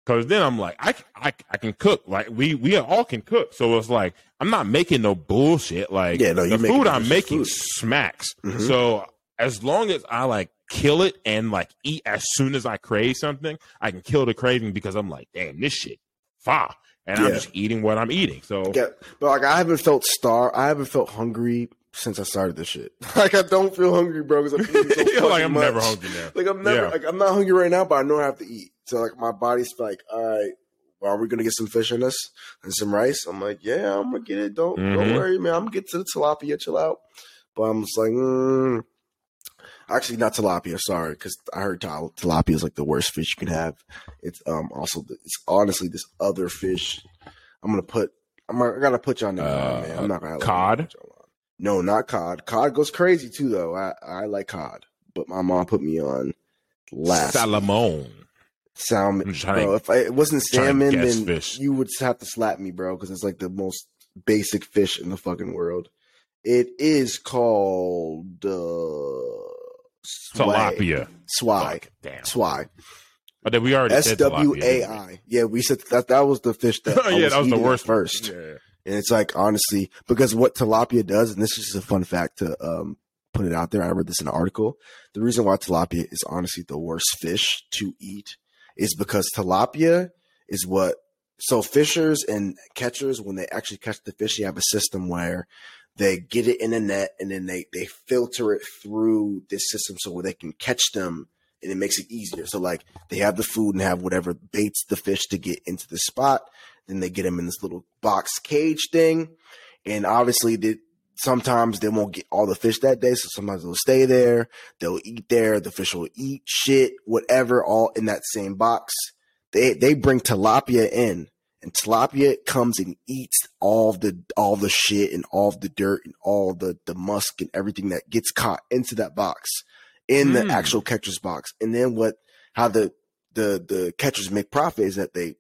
Cause then I'm like, I, I, I can cook. Like we, we all can cook. So it's like, I'm not making no bullshit. Like yeah, no, the food I'm making food. smacks. Mm-hmm. So as long as I like kill it and like eat as soon as I crave something, I can kill the craving because I'm like, damn, this shit, far. And yeah. I'm just eating what I'm eating. So yeah, but like I haven't felt star. I haven't felt hungry since I started this shit. like I don't feel hungry, bro, because I'm eating so like I'm much. never hungry now. Like I'm never, yeah. like I'm not hungry right now, but I know I have to eat. So like my body's like, all right, well, are we gonna get some fish in us and some rice? I'm like, yeah, I'm gonna get it. Don't mm-hmm. don't worry, man. I'm gonna get to the tilapia. Chill out. But I'm just like, mm. actually, not tilapia. Sorry, because I heard tilapia is like the worst fish you can have. It's um also it's honestly this other fish. I'm gonna put. I'm I gotta put you on the uh, man. I'm not gonna cod. No, not cod. Cod goes crazy too, though. I, I like cod, but my mom put me on last salmon. Salmon, bro. If I, it wasn't salmon, then fish. you would have to slap me, bro, because it's like the most basic fish in the fucking world. It is called uh, tilapia. Swai. Damn. Swai. But then we already S W A I. Yeah, we said that that was the fish that yeah, that was the worst first. Yeah. And it's like honestly, because what tilapia does, and this is just a fun fact to um, put it out there. I read this in an article. The reason why tilapia is honestly the worst fish to eat is because tilapia is what so fishers and catchers when they actually catch the fish, they have a system where they get it in a net and then they they filter it through this system so where they can catch them and it makes it easier. So like they have the food and have whatever baits the fish to get into the spot. Then they get them in this little box cage thing, and obviously they, sometimes they won't get all the fish that day. So sometimes they'll stay there. They'll eat there. The fish will eat shit, whatever, all in that same box. They they bring tilapia in, and tilapia comes and eats all the all the shit and all the dirt and all the the musk and everything that gets caught into that box in mm. the hmm. actual catcher's box. And then what? How the the the catchers make profit is that they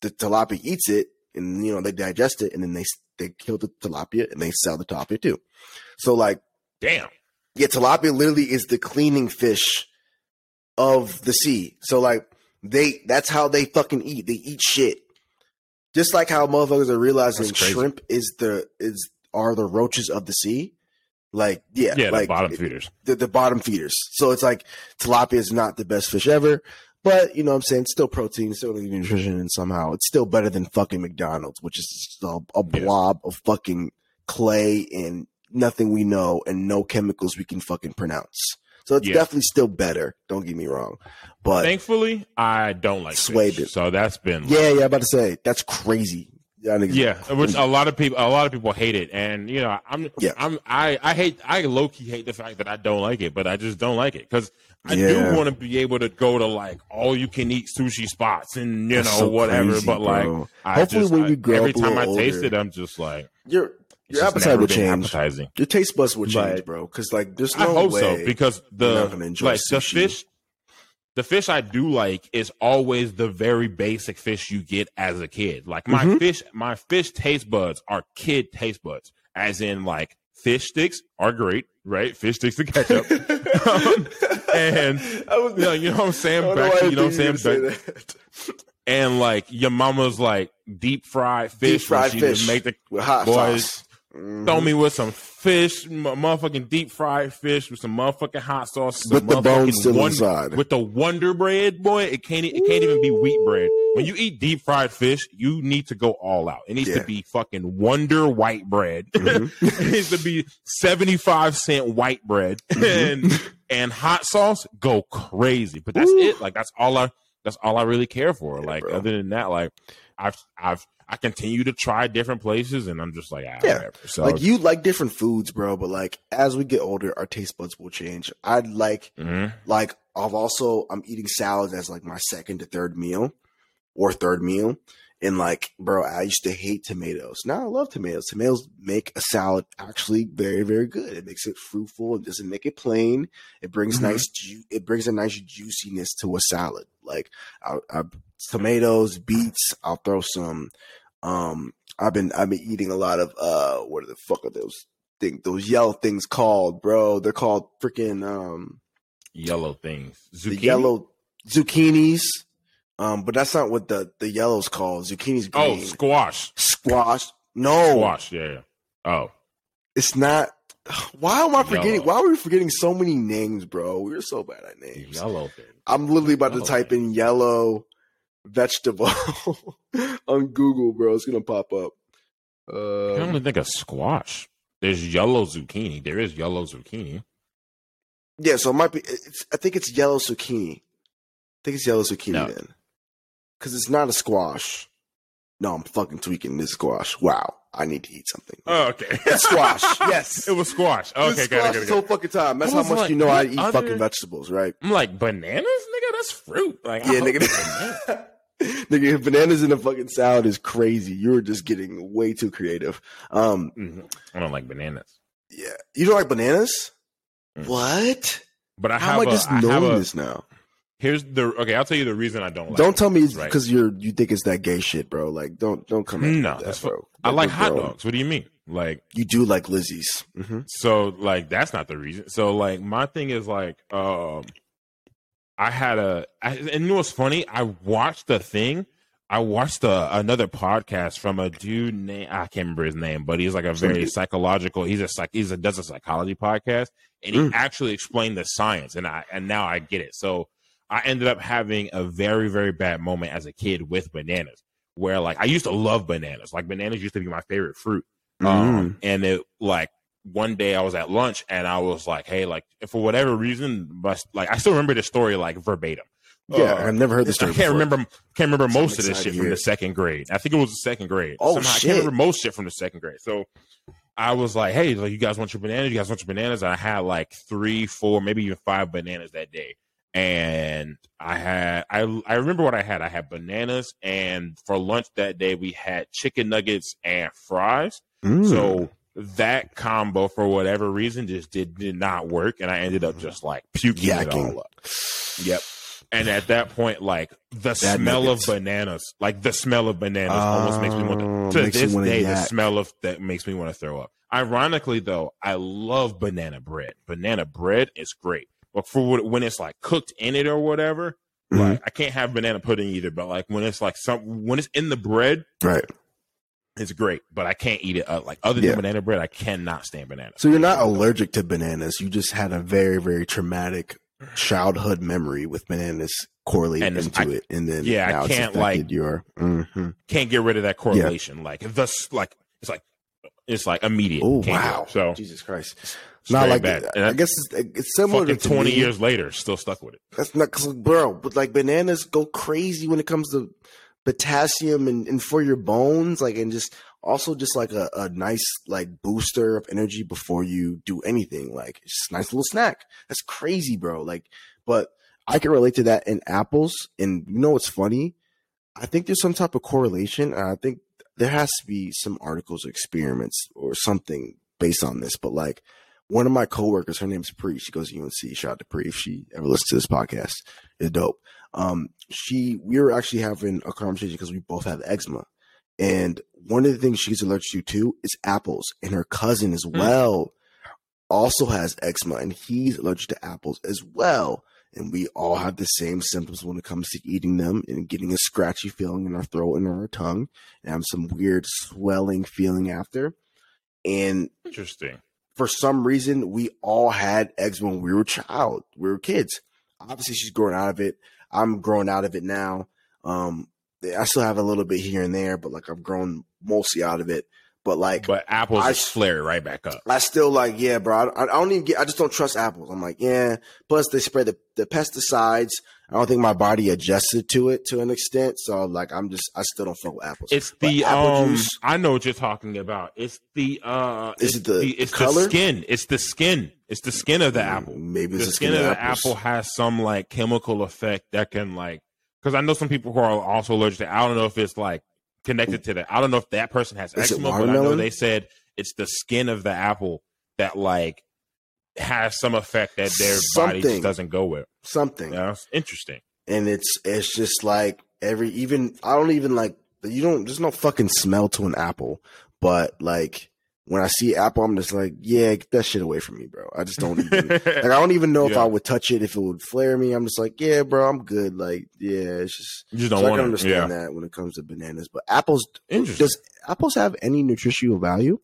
the tilapia eats it and you know they digest it and then they they kill the tilapia and they sell the tilapia too. So like, damn, yeah, tilapia literally is the cleaning fish of the sea. So like they that's how they fucking eat. They eat shit. Just like how motherfuckers are realizing shrimp is the is are the roaches of the sea. Like yeah, yeah, like the bottom feeders. The, the bottom feeders. So it's like tilapia is not the best fish ever. But you know what I'm saying? still protein, still nutrition, and somehow it's still better than fucking McDonald's, which is a, a blob yeah. of fucking clay and nothing we know and no chemicals we can fucking pronounce. So it's yeah. definitely still better. Don't get me wrong. But thankfully, I don't like Swai fish, So that's been like, yeah, yeah. About to say that's crazy. Yeah, which a lot of people, a lot of people hate it, and you know, I'm, yeah. I'm, I, I hate, I low key hate the fact that I don't like it, but I just don't like it because I yeah. do want to be able to go to like all you can eat sushi spots and you That's know so whatever. Crazy, but like, hopefully just, when we grow every time I older, taste it, I'm just like your your appetite will change. Appetizing. Your taste buds will change, bro. Because like, there's no I hope way so because the like sushi. the fish. The fish I do like is always the very basic fish you get as a kid. Like my mm-hmm. fish, my fish taste buds are kid taste buds, as in like fish sticks are great, right? Fish sticks and ketchup. um, and was, you, know, you know what I'm saying? Back, you know what I'm saying? and like your mama's like deep fried fish. Deep fried fish. Make the with hot boys, sauce. Mm-hmm. Throw me with some fish, motherfucking deep fried fish with some motherfucking hot sauce, with the bones still wonder, inside. With the Wonder Bread, boy, it can't it can't even be wheat bread. When you eat deep fried fish, you need to go all out. It needs yeah. to be fucking Wonder white bread. Mm-hmm. it needs to be seventy five cent white bread mm-hmm. and and hot sauce. Go crazy, but that's Ooh. it. Like that's all I that's all I really care for. Yeah, like bro. other than that, like I've I've I continue to try different places, and I'm just like, ah, yeah, whatever. So like you like different foods, bro. But like as we get older, our taste buds will change. I'd like mm-hmm. like I've also I'm eating salads as like my second to third meal or third meal. And like, bro, I used to hate tomatoes. Now I love tomatoes. Tomatoes make a salad actually very, very good. It makes it fruitful. It doesn't make it plain. It brings mm-hmm. nice, ju- it brings a nice juiciness to a salad. Like, I, I, tomatoes, beets. I'll throw some um, I've been I've been eating a lot of uh, what the fuck are those things? Those yellow things called, bro? They're called freaking um, yellow things. Zucchini? The yellow zucchinis. Um, but that's not what the the yellow's called. Zucchini's oh, green. Oh, squash. Squash. No. Squash. Yeah. yeah. Oh. It's not. Why am I forgetting? Yellow. Why are we forgetting so many names, bro? We're so bad at names. Yellow thing. I'm literally about yellow to type thing. in yellow vegetable on Google, bro. It's gonna pop up. Uh, I only think of squash. There's yellow zucchini. There is yellow zucchini. Yeah, so it might be. I think it's yellow zucchini. I think it's yellow zucchini no. then, because it's not a squash. No, I'm fucking tweaking this squash. Wow, I need to eat something. Oh, okay. It's squash. yes, it was squash. Okay, it's squash this whole fucking time. That's how much like, you know I eat other... fucking vegetables, right? I'm like bananas, nigga. That's fruit. Like, yeah, nigga. Nigga, bananas in a fucking salad is crazy. You're just getting way too creative. Um, mm-hmm. I don't like bananas. Yeah, you don't like bananas? Mm. What? But I have. How am I just a, knowing a, this now? Here's the okay. I'll tell you the reason I don't. like Don't tell me it's because you're you think it's that gay shit, bro. Like, don't don't come. No, that, that's bro. I like hot dogs. What do you mean? Like you do like Lizzie's. Mm-hmm. So like that's not the reason. So like my thing is like um I had a, I, and you know what's funny? I watched the thing. I watched a, another podcast from a dude named I can't remember his name, but he's like a very psychological. He's a psych. He's a does a psychology podcast, and he mm. actually explained the science. And I and now I get it. So I ended up having a very very bad moment as a kid with bananas, where like I used to love bananas. Like bananas used to be my favorite fruit. Mm. Um, and it like one day I was at lunch and I was like, hey, like for whatever reason, but like I still remember the story like verbatim. Yeah, uh, I've never heard this story. I can't before. remember. Can't remember most of this shit from the second grade. I think it was the second grade. Oh Somehow, shit! I can't remember most shit from the second grade. So I was like, "Hey, like you guys want your bananas? You guys want your bananas?" And I had like three, four, maybe even five bananas that day. And I had, I I remember what I had. I had bananas, and for lunch that day we had chicken nuggets and fries. Mm. So that combo, for whatever reason, just did did not work, and I ended up just like puking Yacking. it all up. Yep. And at that point, like the smell nuggets. of bananas, like the smell of bananas, almost makes me want to. Oh, to this day, the smell of that makes me want to throw up. Ironically, though, I love banana bread. Banana bread is great, but for when it's like cooked in it or whatever, mm-hmm. like I can't have banana pudding either. But like when it's like some when it's in the bread, right? It's great, but I can't eat it. Uh, like other than yeah. banana bread, I cannot stand banana. So you're not allergic to bananas. You just had a very, very traumatic childhood memory with bananas correlated and into I, it, and then yeah, I can't like your mm-hmm. can't get rid of that correlation. Yeah. Like thus, like it's like it's like immediate. Oh wow! So Jesus Christ, not like. And I, I guess it's, it's similar to twenty me. years later, still stuck with it. That's not cause, bro, but like bananas go crazy when it comes to potassium and, and for your bones, like and just also just like a, a nice like booster of energy before you do anything. Like just a nice little snack. That's crazy, bro. Like, but I can relate to that in apples. And you know what's funny? I think there's some type of correlation. And I think there has to be some articles or experiments or something based on this. But like one of my coworkers, her name's Pri. She goes to UNC. Shout out to Pri if she ever listens to this podcast. It's dope. Um, she we were actually having a conversation because we both have eczema. And one of the things she's allergic to too is apples. And her cousin as hmm. well mm. also has eczema and he's allergic to apples as well. And we all have the same symptoms when it comes to eating them and getting a scratchy feeling in our throat and our tongue and have some weird swelling feeling after. And interesting. For some reason, we all had eczema when we were child. We were kids. Obviously, she's growing out of it. I'm growing out of it now. Um, I still have a little bit here and there, but like I've grown mostly out of it. But like, but apples I, flare right back up. I still like, yeah, bro. I, I, don't even get. I just don't trust apples. I'm like, yeah. Plus, they spray the, the pesticides. I don't think my body adjusted to it to an extent. So like, I'm just, I still don't fuck with apples. It's the um. Juice, I know what you're talking about. It's the uh. Is it the, the it's color? the skin. It's the skin. It's the skin of the mm, apple. Maybe the, the skin, skin, of the apple has some like chemical effect that can like because I know some people who are also allergic to. I don't know if it's like connected to that. I don't know if that person has Is eczema, but I know they said it's the skin of the apple that like has some effect that their Something. body just doesn't go with. Something. Yeah, interesting. And it's it's just like every even I don't even like you don't there's no fucking smell to an apple, but like when I see Apple, I'm just like, yeah, get that shit away from me, bro. I just don't even like. I don't even know yeah. if I would touch it if it would flare me. I'm just like, yeah, bro, I'm good. Like, yeah, it's just you just don't so want I can understand yeah. that when it comes to bananas. But apples, does apples have any nutritional value?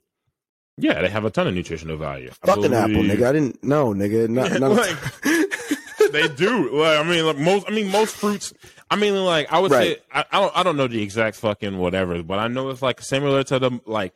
Yeah, they have a ton of nutritional value. Fucking apple, nigga. I didn't know, nigga. Not, not like, they do. Like, I mean, like most. I mean, most fruits. I mean, like I would right. say, I, I don't. I don't know the exact fucking whatever, but I know it's like similar to the like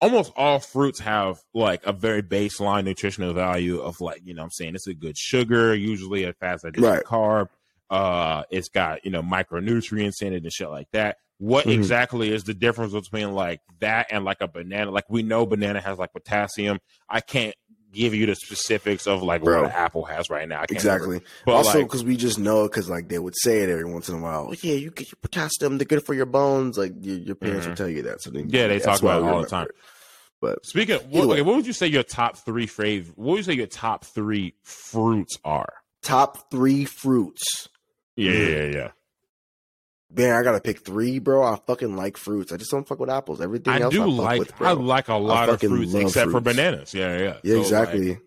almost all fruits have like a very baseline nutritional value of like you know i'm saying it's a good sugar usually a fast digestion right. carb uh it's got you know micronutrients in it and shit like that what mm-hmm. exactly is the difference between like that and like a banana like we know banana has like potassium i can't give you the specifics of like Bro. what apple has right now. exactly. But also, because like, we just know, because like they would say it every once in a while. Oh, yeah, you get your potassium; they're good for your bones. Like your, your parents mm-hmm. will tell you that. So then, yeah, they talk about it all the time. It. But speaking, of, what, okay, what would you say your top three favorite? What would you say your top three fruits are? Top three fruits. Yeah, mm. yeah, yeah. Man, I gotta pick three, bro. I fucking like fruits. I just don't fuck with apples. Everything I else do I like. With, I like a lot of fruits except fruits. for bananas. Yeah, yeah. Yeah, so exactly. Like,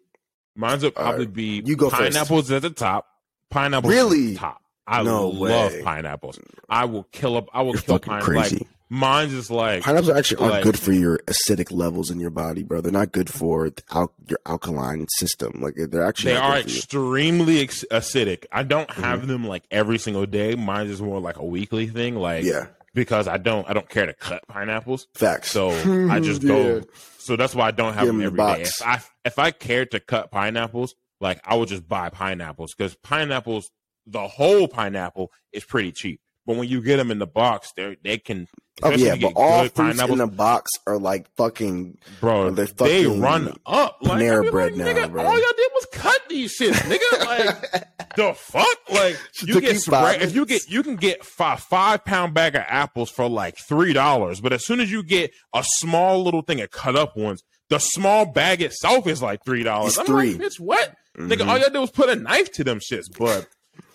mine's would probably right. be you go pineapples first. at the top. Pineapples really top. I no love way. pineapples. I will kill up. I will You're kill pineapples. Like, Mine's just like pineapples actually aren't like, good for your acidic levels in your body, bro. They're not good for al- your alkaline system. Like they're actually they are extremely ex- acidic. I don't have mm-hmm. them like every single day. Mine's is more like a weekly thing. Like yeah, because I don't I don't care to cut pineapples. Facts. So I just go. yeah. so that's why I don't have them, them every the day. If I if I cared to cut pineapples, like I would just buy pineapples because pineapples, the whole pineapple is pretty cheap. But when you get them in the box, they they can. Oh yeah, but all fruits in the box are like fucking bro. They they run up like Panera bread like, now, bro. All y'all did was cut these shits, nigga. Like the fuck, like you get spray, if you get you can get five five pound bag of apples for like three dollars, but as soon as you get a small little thing of cut up ones, the small bag itself is like three dollars. I'm three. like, bitch, what? Mm-hmm. Nigga, all y'all did was put a knife to them shits, but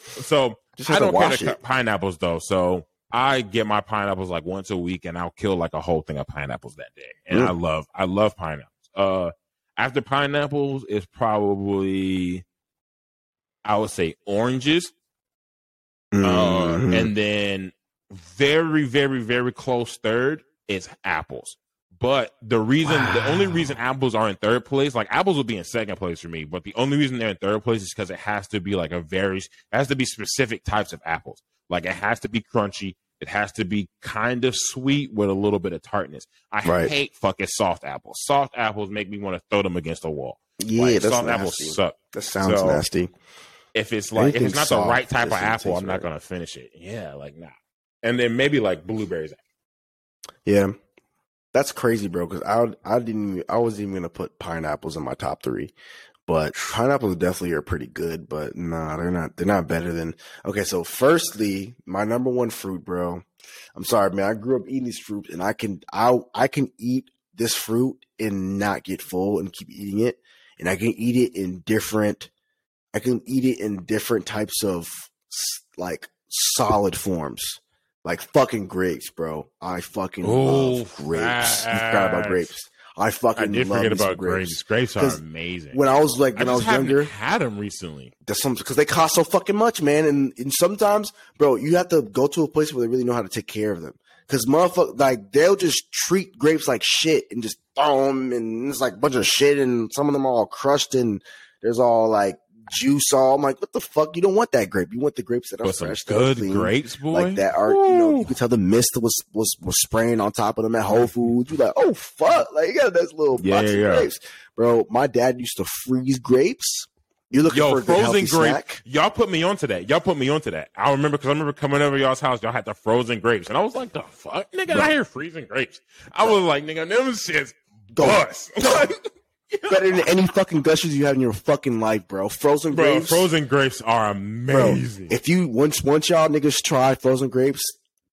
so I don't care to cut pineapples though. So I get my pineapples like once a week, and I'll kill like a whole thing of pineapples that day. And mm. I love, I love pineapples. Uh, after pineapples is probably, I would say oranges, uh, mm-hmm. uh, and then very, very, very close third is apples. But the reason, wow. the only reason apples are in third place, like apples will be in second place for me, but the only reason they're in third place is because it has to be like a very, it has to be specific types of apples. Like it has to be crunchy. It has to be kind of sweet with a little bit of tartness. I right. hate fucking soft apples. Soft apples make me want to throw them against a wall. Yeah, like, that's soft nasty. apples suck. That sounds so, nasty. If it's like Anything if it's not soft, the right type of apple, I'm not gonna finish it. Yeah, like nah. And then maybe like blueberries. Yeah, that's crazy, bro. Because I I didn't even, I wasn't even gonna put pineapples in my top three, but pineapples definitely are pretty good. But nah, they're not. They're not better than. Okay, so firstly, my number one fruit, bro. I'm sorry, man. I grew up eating these fruits, and I can I I can eat this fruit and not get full and keep eating it, and I can eat it in different. I can eat it in different types of like solid forms. Like fucking grapes, bro. I fucking oh, love grapes. You forgot about grapes. I fucking I did forget about grapes. Grapes, grapes are amazing. When I was like when I, I was younger, had them recently. That's some because they cost so fucking much, man. And and sometimes, bro, you have to go to a place where they really know how to take care of them. Because motherfucker, like they'll just treat grapes like shit and just throw them, and it's like a bunch of shit, and some of them are all crushed and there's all like juice all. I'm like, what the fuck? You don't want that grape. You want the grapes that are but fresh, good clean, grapes, boy. Like that are Ooh. you know you could tell the mist was was was spraying on top of them at Whole Foods. You're like, oh fuck, like you got this little yeah, box yeah, of grapes, bro. My dad used to freeze grapes. You're looking Yo, for frozen grape. Snack? Y'all put me onto that. Y'all put me onto that. I remember because I remember coming over y'all's house. Y'all had the frozen grapes, and I was like, "The fuck, nigga! I hear freezing grapes." I was like, "Nigga, them shits bust." Better than any fucking gushers you have in your fucking life, bro. Frozen bro, grapes. Frozen grapes are amazing. Bro, if you once once y'all niggas try frozen grapes,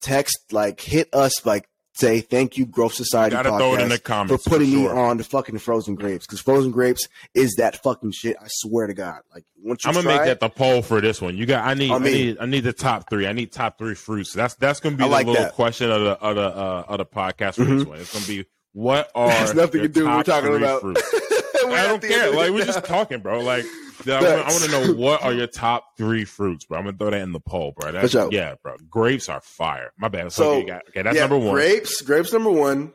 text like hit us like say thank you Growth Society Gotta throw it in the comments for putting for sure. me on the fucking frozen grapes because frozen grapes is that fucking shit. I swear to God. Like once you I'm gonna make that the poll for this one. You got I need I, mean, I need I need the top three. I need top three fruits. That's that's gonna be I the like little that. question of the of the uh, of the podcast for mm-hmm. this one. It's gonna be what are It's nothing to do with talking about. I don't care. Like we're just talking, bro. Like I want to know what are your top three fruits, bro. I'm gonna throw that in the poll, bro. That's, yeah, bro. Grapes are fire. My bad. So, okay, got, okay that's yeah, number one. Grapes, grapes number one.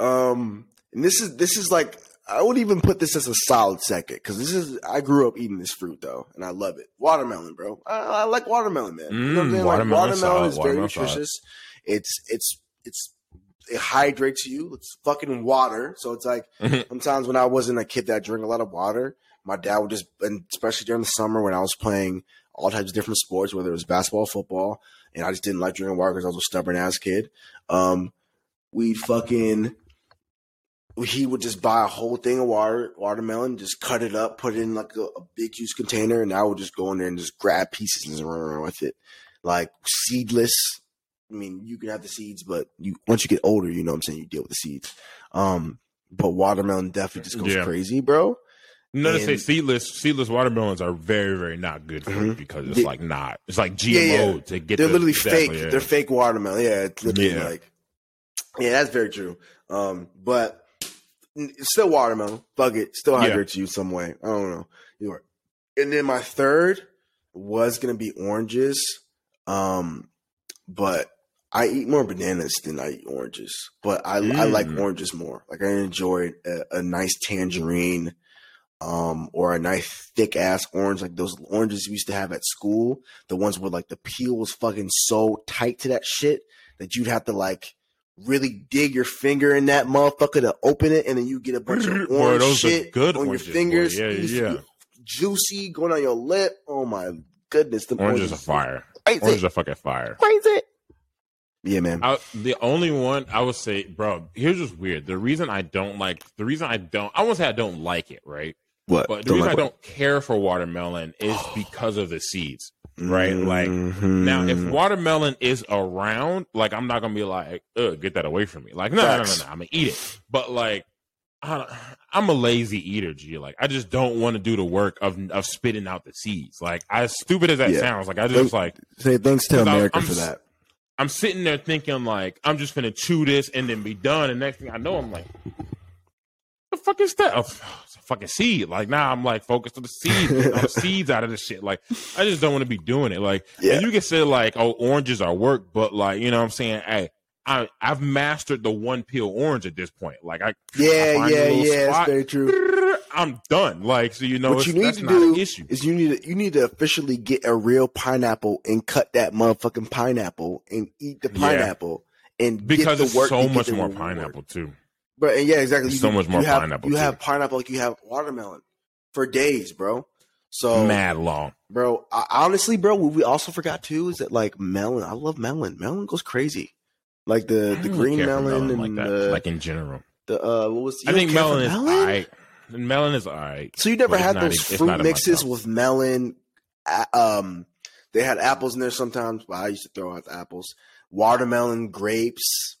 Um, and this is this is like I would even put this as a solid second because this is I grew up eating this fruit though, and I love it. Watermelon, bro. I, I like watermelon, man. Mm, you know what I'm mm. Watermelon, like, watermelon is very nutritious. It's it's it's it hydrates you. It's fucking water. So it's like mm-hmm. sometimes when I wasn't a kid that drank a lot of water, my dad would just, and especially during the summer when I was playing all types of different sports, whether it was basketball, football, and I just didn't like drinking water because I was a stubborn ass kid. Um, we'd fucking, he would just buy a whole thing of water, watermelon, just cut it up, put it in like a, a big juice container, and I would just go in there and just grab pieces and run around with it. Like seedless, I mean, you can have the seeds, but you once you get older, you know what I'm saying, you deal with the seeds. Um, but watermelon definitely just goes yeah. crazy, bro. No, to say seedless, seedless watermelons are very, very not good for mm-hmm. you because it's like not. It's like GMO yeah, yeah. to get. They're the, literally fake. Yeah. They're fake watermelon. Yeah, it's literally yeah. like. Yeah, that's very true. Um, but still watermelon. Fuck it, still hydrates you some way. I don't know. You are. And then my third was gonna be oranges. Um, but I eat more bananas than I eat oranges, but I, mm. I like mm. oranges more. Like I enjoy a, a nice tangerine, um, or a nice thick ass orange, like those oranges we used to have at school. The ones where like the peel was fucking so tight to that shit that you'd have to like really dig your finger in that motherfucker to open it, and then you get a bunch of orange Boy, shit good on your oranges, boy. fingers. Yeah, yeah. juicy going on your lip. Oh my goodness, the Oranges are fire. Crazy. Oranges are fucking fire. crazy. Yeah, man. I, the only one I would say, bro, here's just weird. The reason I don't like, the reason I don't, I won't say I don't like it, right? What? But the Don't reason like I what? don't care for watermelon is because of the seeds. right? Like, Mhm. Now, if watermelon is around, like I'm not gonna be like, ugh, get that away from me. Like, no, no, no, no, no, I'm gonna eat it. But like, I I'm a lazy eater, G. Like, I just don't want to do the work of of spitting out the seeds. Like, as stupid as that Yeah. sounds, like I just like say thanks to America I'm for that. I'm sitting there thinking like I'm just gonna chew this and then be done. And next thing I know, I'm like, the fuck is that? Oh, it's a fucking seed. Like now, I'm like focused on the seeds, the seeds out of this shit. Like I just don't want to be doing it. Like Yeah. and you can say like, oh, oranges are work, but like you know what I'm saying, hey. I, I've mastered the one peel orange at this point. Like I, I Yeah, find yeah, yeah. spot, It's very true. I'm done. Like so, you know, what you need to do is you need to you need to officially get a real pineapple and cut that motherfucking pineapple and eat the Yeah. pineapple and because get it's the work so much more pineapple too. But and yeah, exactly. So much more you have, pineapple, You too. have pineapple like you have watermelon for days, bro. So Mad long. bro. I, honestly, bro, what we also forgot too is that like melon. I love melon. Melon goes crazy. Like the the green for melon, and like the, like in general. the uh what was I think care for melon is alright. Melon is alright. So you never had those even- fruit not in my mixes with melon. Um, they had apples in there sometimes, but I used to throw out the apples. Watermelon, grapes,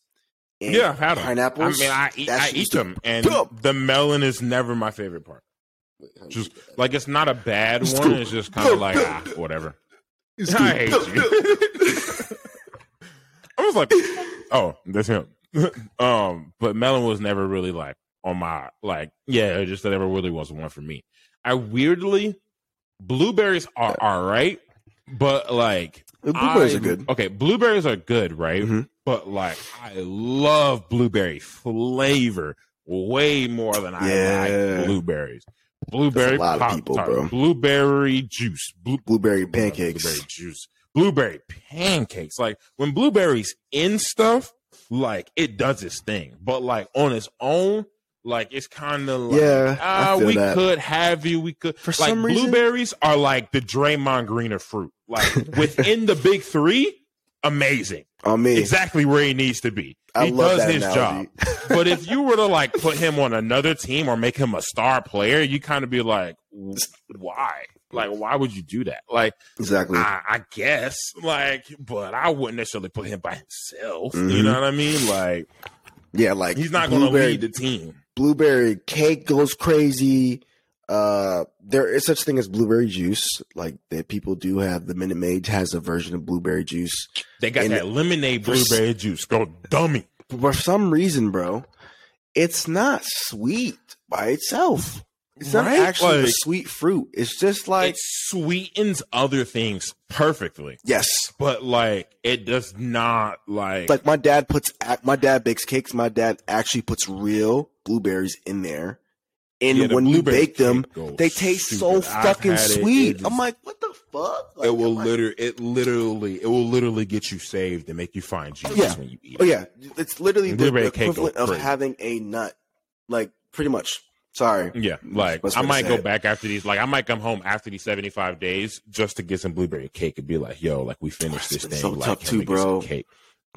and Yeah, I've had them. pineapples. I mean, I eat, I eat them, and the melon is never my favorite part. Just like it's not a bad It's one. It's just kind of like ah, whatever. I hate you. I was like, oh, that's him. um, but melon was never really like on my like. Yeah, it just that never really was one for me. I weirdly blueberries are all right, but like blueberries I- are good. Okay, blueberries are good, right? Mhm. But like, I love blueberry flavor way more than I Yeah. like blueberries. Blueberry a lot of people, bro. blueberry juice, blue, Blueberry pancakes. blueberry juice, blueberry pancakes. Like when blueberries in stuff, like it does its thing. But like on its own, like it's kind of like, Yeah, ah, we that. could have you. We could For like some reason- blueberries are like the Draymond Green of fruit. Like within the big three, amazing. On me, Exactly where he needs to be. I he love does that his analogy. job. But if you were to like put him on another team or make him a star player, you kind of be like, why? Like, why would you do that? Like, exactly. I, I guess, like, but I wouldn't necessarily put him by himself. You Mhm. know what I mean? Like, yeah, like he's not going to blueberry- lead the team. blueberry cake goes crazy. Uh, there is such thing as blueberry juice. Like that, people do have. The Minute Maid has a version of blueberry juice. They got And that lemonade for s- blueberry juice. Go dummy. For some reason, bro, it's not sweet by itself. It's not Right? actually a Like- sweet fruit. It's just like it sweetens other things perfectly, yes, but like it does not like. like my dad puts. My dad bakes cakes. My dad actually puts real blueberries in there, and Yeah, the when you bake them, they taste so stupid. I've fucking had it. sweet. It I'm like, what the fuck? Like, it will I'm like, literally, it literally, it will literally get you saved and make you find Jesus Yeah. when you eat oh, it. Oh yeah, it's literally the, the equivalent of having a nut. Like pretty much. Sorry. Yeah, like I might go back after these. Like I might come home after these seventy five days just to get some blueberry cake and be like, "Yo, like we finished this thing." so like, tough too, we get some bro. Cake.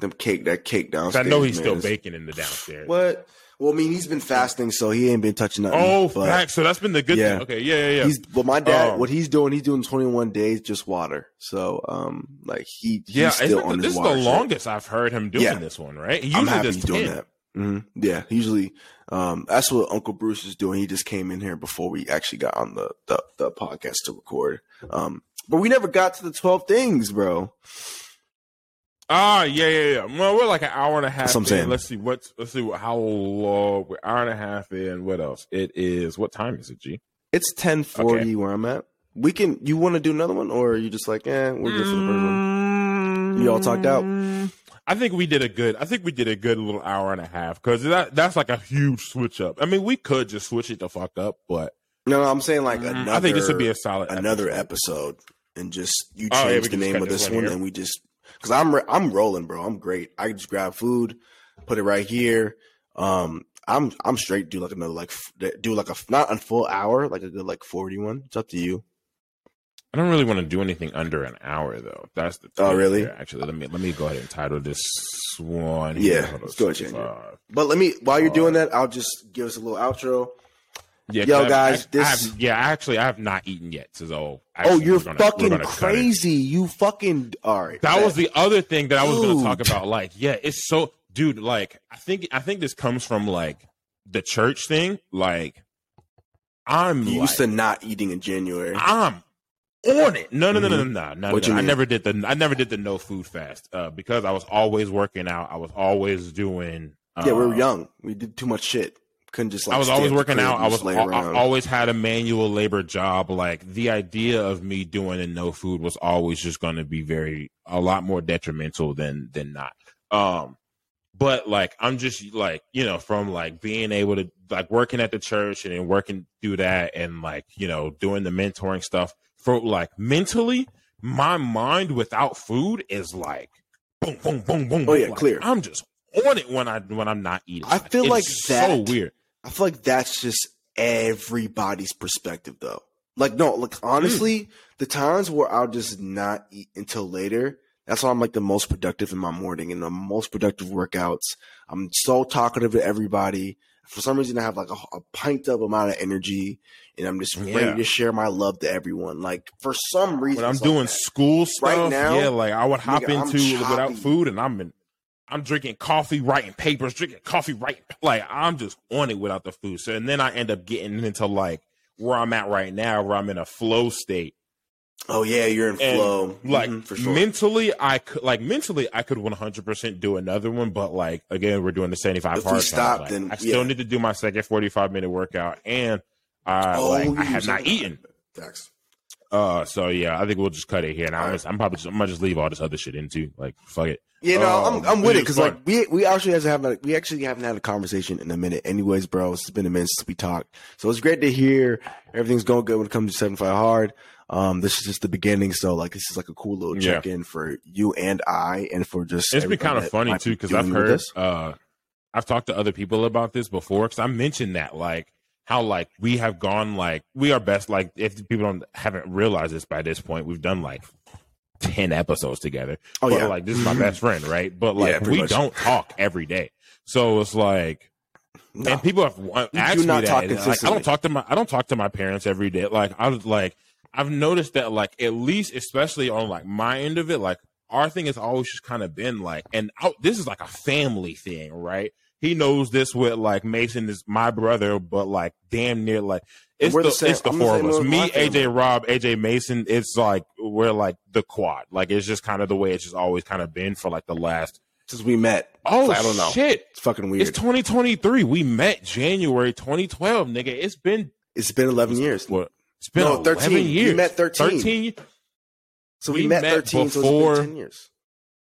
Them cake, that cake downstairs. I know he's man, still baking in the downstairs. What? Well, I mean, he's been fasting, so he ain't been touching nothing. Oh, but facts. So that's been the good Yeah. thing. Okay, yeah, yeah, yeah. He's well, my dad. Um, what he's doing, he's doing 21 days just water. So, um, like he, he's yeah, still on the- his this is the longest I've heard him doing Yeah. this one, right? He I'm usually happy he's doing 10. that. hmm Yeah, usually, um, that's what Uncle Bruce is doing. He just came in here before we actually got on the the, the podcast to record. Um, but we never got to the 12 things, bro. Ah, yeah, yeah, yeah. Well, we're like an hour and a half. That's what I'm in. saying. Let's see what. Let's see what, how long. We're hour and a half in. What else? It is. What time is it? G. It's 1040 where I'm at. We can. You want to do another one, or are you just like, eh, we're good for the first one? You all talked out? I think we did a good. I think we did a good little hour and a half because that that's like a huge switch up. I mean, we could just switch it the fuck up, but No, I'm saying like another. Mm, I think this would be a solid another episode. episode, and just you Oh, yeah, change the name of this this one one, here. and we just because I'm re- I'm rolling, bro. I'm great. I just grab food. Put it right here. Um, I'm I'm straight. Do like another like do like a not a full hour, like a good like forty one. It's up to you. I don't really want to do anything under an hour though. That's the oh really? Here. Actually, let me let me go ahead and title this one. Yeah, let's go ahead. But let me while you're doing that, I'll just give us a little outro. Yeah, Yo, guys, I, this I have, yeah, actually, I have not eaten yet. So, oh, oh you're gonna, fucking crazy. You fucking all right. That man. was the other thing that I was going to talk about. Like, yeah, it's so, dude. Like, I think I think this comes from like the church thing. Like, I'm you like, used to not eating in January. I'm on it. No, no, no, no, no, no, no. no. I never did the I never did the no food fast uh, because I was always working out. I was always doing. Uh, yeah, we were young. We did too much shit couldn't just like I was always working out. I was I always had a manual labor job. Like the idea of me doing a no food was always just going to be very a lot more detrimental than than not. Um but like I'm just like, you know, from like being able to like working at the church and then working through that and like, you know, doing the mentoring stuff for like mentally, my mind without food is like boom, boom, boom, boom. Oh yeah, like, clear. I'm just on it when I when I'm not eating. I feel it's like that, so weird. I feel like that's just everybody's perspective though. Like no, like honestly, mm. the times where I'll just not eat until later, that's why I'm like the most productive in my morning and the most productive workouts. I'm so talkative to everybody. For some reason, I have like a, a pint up amount of energy, and I'm just yeah. ready to share my love to everyone. Like for some reason, when I'm doing like school stuff, right now, yeah, like I would hop nigga, into without food, and I'm in I'm drinking coffee, writing papers, drinking coffee, writing like I'm just on it without the food. So and then I end up getting into like where I'm at right now, where I'm in a flow state. Oh yeah, you're in and flow. Like mm-hmm, for sure. mentally, I could like mentally I could 100 percent do another one, but like again, we're doing the 75 if hard. Stop, like, then I still yeah. need to do my second 45 minute workout, and I oh, like I have not eaten. Thanks. Uh, so yeah, I think we'll just cut it here. And I'm, I'm probably just, I'm gonna just leave all this other shit into like fuck it. You know, I'm I'm with it because like we we actually has have like we actually haven't had a conversation in a minute. Anyways, bro, it's been a minute since we talked, so it's great to hear everything's going good when it comes to seven five hard. Um, this is just the beginning, so like this is like a cool little check in yeah. for you and I, and for just it's been kind of funny too because I've heard uh, I've talked to other people about this before because I mentioned that like how like we have gone like we are best like if people don't haven't realized this by this point we've done like 10 episodes together. Oh, but, yeah. Like, this is my best friend, right? But, like, yeah, we much. don't talk every day. So it's like, no. and people have asked me that. Like, I don't talk to my, I don't talk to my parents every day. Like, I was like, I've noticed that, like, at least, especially on like my end of it, like, our thing has always just kind of been like, and I, this is like a family thing, right? He knows this with like Mason is my brother, but like damn near like it's the, the it's the I'm four of us. Me, AJ, Rob, AJ Mason. It's like we're like the quad. Like it's just kind of the way it's just always kind of been for like the last since we met. Oh, I don't know. Shit, it's fucking weird. It's 2023. We met January 2012, nigga. It's been it's been 11 years. What? It's been no, 13 years. We met 13. 13. So we, we met, met 13. Before, so 10 years.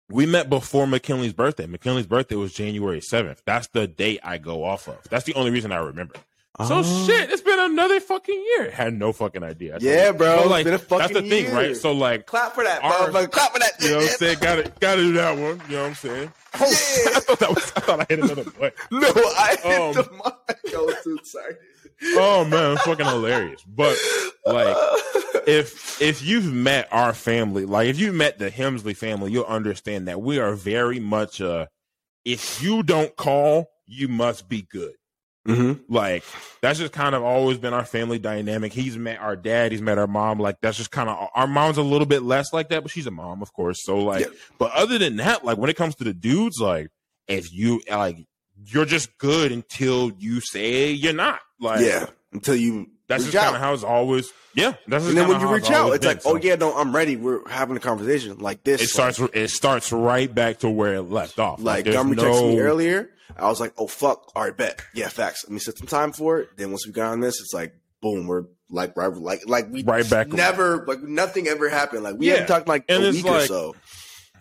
We met before McKinley's birthday. McKinley's birthday was January 7th. That's the date I go off of. That's the only reason I remember. So uh, shit, it's been another fucking year. Had no fucking idea. Yeah, bro. But like that's the thing, right? So like, clap for that, our, bro. Clap for that. You know what I'm saying? Got to got to do that one. You know what I'm saying? Oh, yeah. I thought that was. I thought I hit another button. no, I hit um, the mic. I was too excited. Oh man, fucking hilarious. But like, if if you've met our family, like if you've met the Hemsley family, you'll understand that we are very much uh if you don't call, you must be good. Mm-hmm. Like that's just kind of always been our family dynamic. He's met our dad, he's met our mom. Like that's just kind of our mom's a little bit less like that, but she's a mom, of course. So like, yeah. but other than that, like when it comes to the dudes, like if you like, you're just good until you say you're not. Like yeah, until you. That's just kind of how it's always. Yeah, that's and then when you reach out, it's been, like, oh, so. oh yeah, no, I'm ready. We're having a conversation like this. It starts. It starts right back to where it left off. Like, like Gummy no... texted me earlier I was like, oh fuck, all right, bet, yeah, facts. Let me set some time for it. Then once we got on this, it's like, boom, we're like right, like like we right back, never like nothing ever happened. Like we yeah. haven't talked like and a week like, or so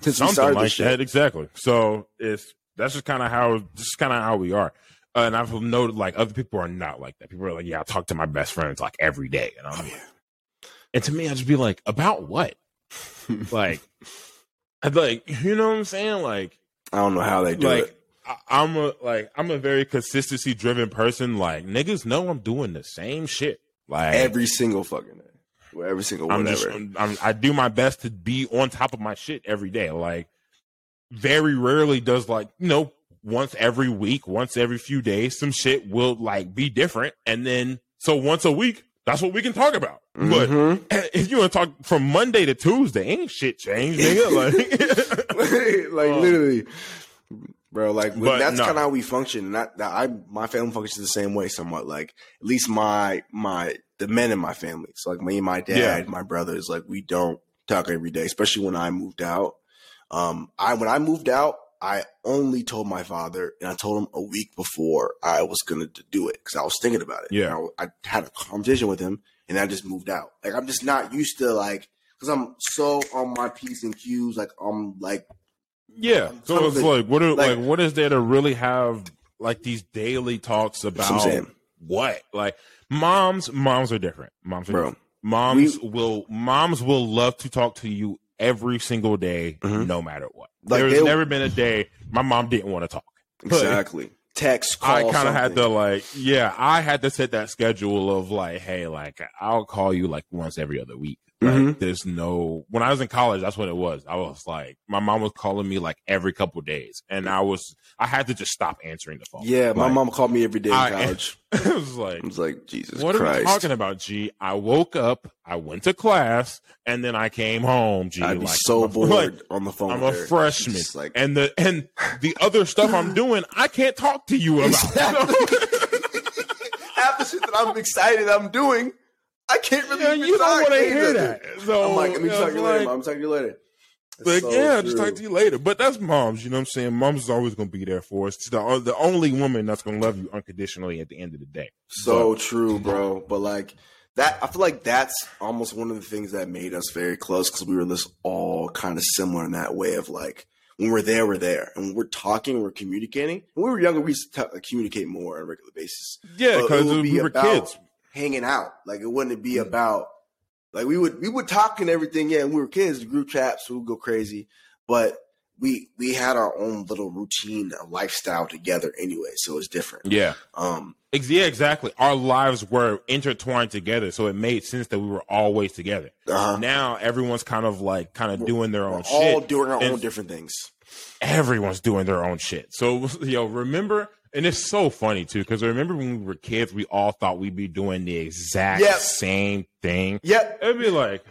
since we started like that. Exactly. So it's that's just kind of how this is kind of how we are. Uh, and I've noted like other people are not like that. People are like, yeah, I talk to my best friends like every day, and I'm, oh, yeah. and to me, I just be like, about what? like, I'd like, you know what I'm saying? Like, I don't know how they do like, it I, am a like I'm a very consistency driven person. Like niggas know I'm doing the same shit. Like every single fucking day. Every single I'm whatever. just I'm, I'm, I do my best to be on top of my shit every day. Like very rarely does like you know once every week, once every few days, some shit will like be different, and then so once a week, that's what we can talk about. Mm-hmm. But if you want to talk from Monday to Tuesday, ain't shit changed, nigga. Like, like uh, literally, bro. Like that's no. kind of how we function. Not that I, my family functions the same way, somewhat. Like at least my my the men in my family. So like me and my dad, yeah. my brothers, like we don't talk every day, especially when I moved out. Um, I when I moved out, I only told my father, and I told him a week before I was gonna do it because I was thinking about it. Yeah, I, I, had a conversation with him, and I just moved out. Like I'm just not used to like because I'm so on my p's and q's. Like I'm like, yeah. I'm so it's like, what are like, like what is there to really have like these daily talks about what? Like moms, moms are different. Moms are Bro, different. Moms we, will moms will love to talk to you every single day, mm-hmm. no matter what. Like There's never been a day my mom didn't want to talk. Exactly. Text, call, I kind of had to like, yeah, I had to set that schedule of like, hey, like I'll call you like once every other week. Like, mm-hmm. there's no. When I was in college, that's what it was. I was like, my mom was calling me like every couple days, and I was, I had to just stop answering the phone. Yeah, like, my mom called me every day in I, college. it was like, I was like, Jesus, what Christ. are you talking about, G? I woke up, I went to class, and then I came home. G, I'd be like, so bored like, on the phone. I'm a freshman, like, and the and the other stuff I'm doing, I can't talk to you about. Exactly. Half the shit that I'm excited I'm doing I can't really. Yeah, you don't want to hear that. So I'm like, let me talk to you later. Mom. I'm talking to you later. like, so yeah, true. just talk to you later. But that's moms. You know what I'm saying? Mom's is always going to be there for us. She's the, uh, the only woman that's going to love you unconditionally at the end of the day. So but, true, bro. But like that, I feel like that's almost one of the things that made us very close because we were this all kind of similar in that way of like when we're there, we're there, and when we're talking, we're communicating. When we were younger, we used to t- communicate more on a regular basis. Yeah, because we were about, kids hanging out. Like it wouldn't be about like we would we would talk and everything. Yeah, and we were kids, the group chats, we would go crazy, but we we had our own little routine lifestyle together anyway, so it's different. Yeah. Um. Yeah, exactly. Our lives were intertwined together, so it made sense that we were always together. Uh-huh. Now everyone's kind of like kind of doing their own we're shit. All doing our own different things. Everyone's doing their own shit. So yo, remember and it's so funny too, because I remember when we were kids, we all thought we'd be doing the exact yep. same thing. Yep. It'd be like,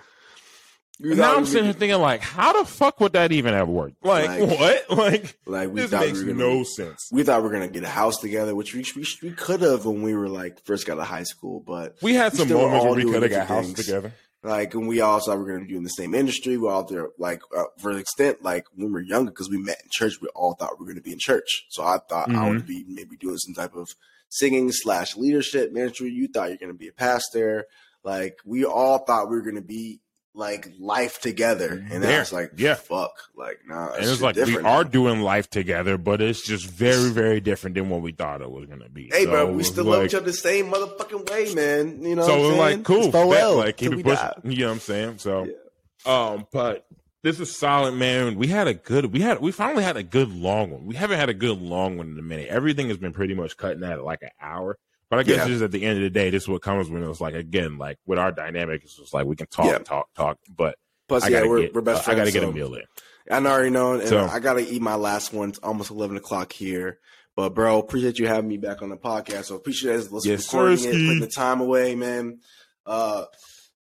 now I'm sitting here thinking, like, how the fuck would that even have worked? Like, like what? Like, like we this makes we no sense. We thought we were gonna get a house together, which we we, we could have when we were like first got out of high school, but we had we some moments where we could have got a house together. Like, and we all thought we are going to be in the same industry. We all there, like, uh, for an extent, like when we were younger, because we met in church, we all thought we were going to be in church. So I thought mm-hmm. I would be maybe doing some type of singing slash leadership ministry. You thought you're going to be a pastor. Like, we all thought we were going to be like life together, and yeah. was like, yeah, fuck, like nah. And it's like we now. are doing life together, but it's just very, very different than what we thought it was gonna be. Hey, so bro, we still like, love each other the same motherfucking way, man. You know, so we're like, cool, bet, like keep it pushing. You know what I'm saying? So, yeah. um, but this is solid, man. We had a good, we had, we finally had a good long one. We haven't had a good long one in a minute. Everything has been pretty much cutting at like an hour. But I guess yeah. just at the end of the day, this is what comes when it's like again, like with our dynamic, it's just like we can talk, yeah. talk, talk. But plus, I yeah, we're, get, we're best uh, friends. I got to get a meal in. I already know, and so, I got to eat my last one. It's almost eleven o'clock here. But bro, appreciate you having me back on the podcast. So appreciate it. Let's yes, recording it, putting the time away, man. Uh,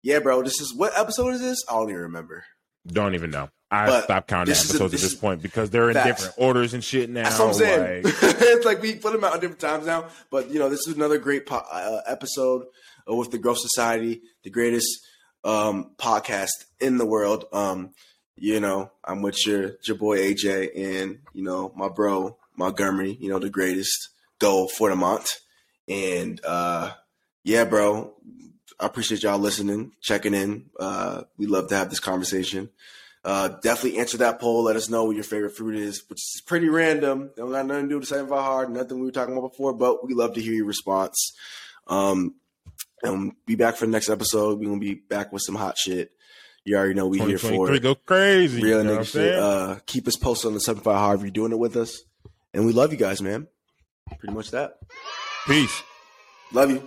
yeah, bro. This is what episode is this? I don't even remember. Don't even know. I but stopped counting episodes a, this at this point because they're in facts. different orders and shit now. That's what I'm saying. Like, it's like we put them out at different times now. But you know, this is another great po- uh, episode with the Growth Society, the greatest um, podcast in the world. Um, you know, I'm with your your boy AJ and you know my bro Montgomery. You know, the greatest go for the month. And uh, yeah, bro, I appreciate y'all listening, checking in. Uh, we love to have this conversation. Uh, definitely answer that poll. Let us know what your favorite fruit is, which is pretty random. It don't got nothing to do with the 75 hard, nothing we were talking about before, but we love to hear your response. Um, and be back for the next episode. We're gonna be back with some hot shit. You already know we here for it. Go crazy. Real nigga shit. Uh, keep us posted on the seven 75 hard if you're doing it with us. And we love you guys, man. Pretty much that. Peace. Love you.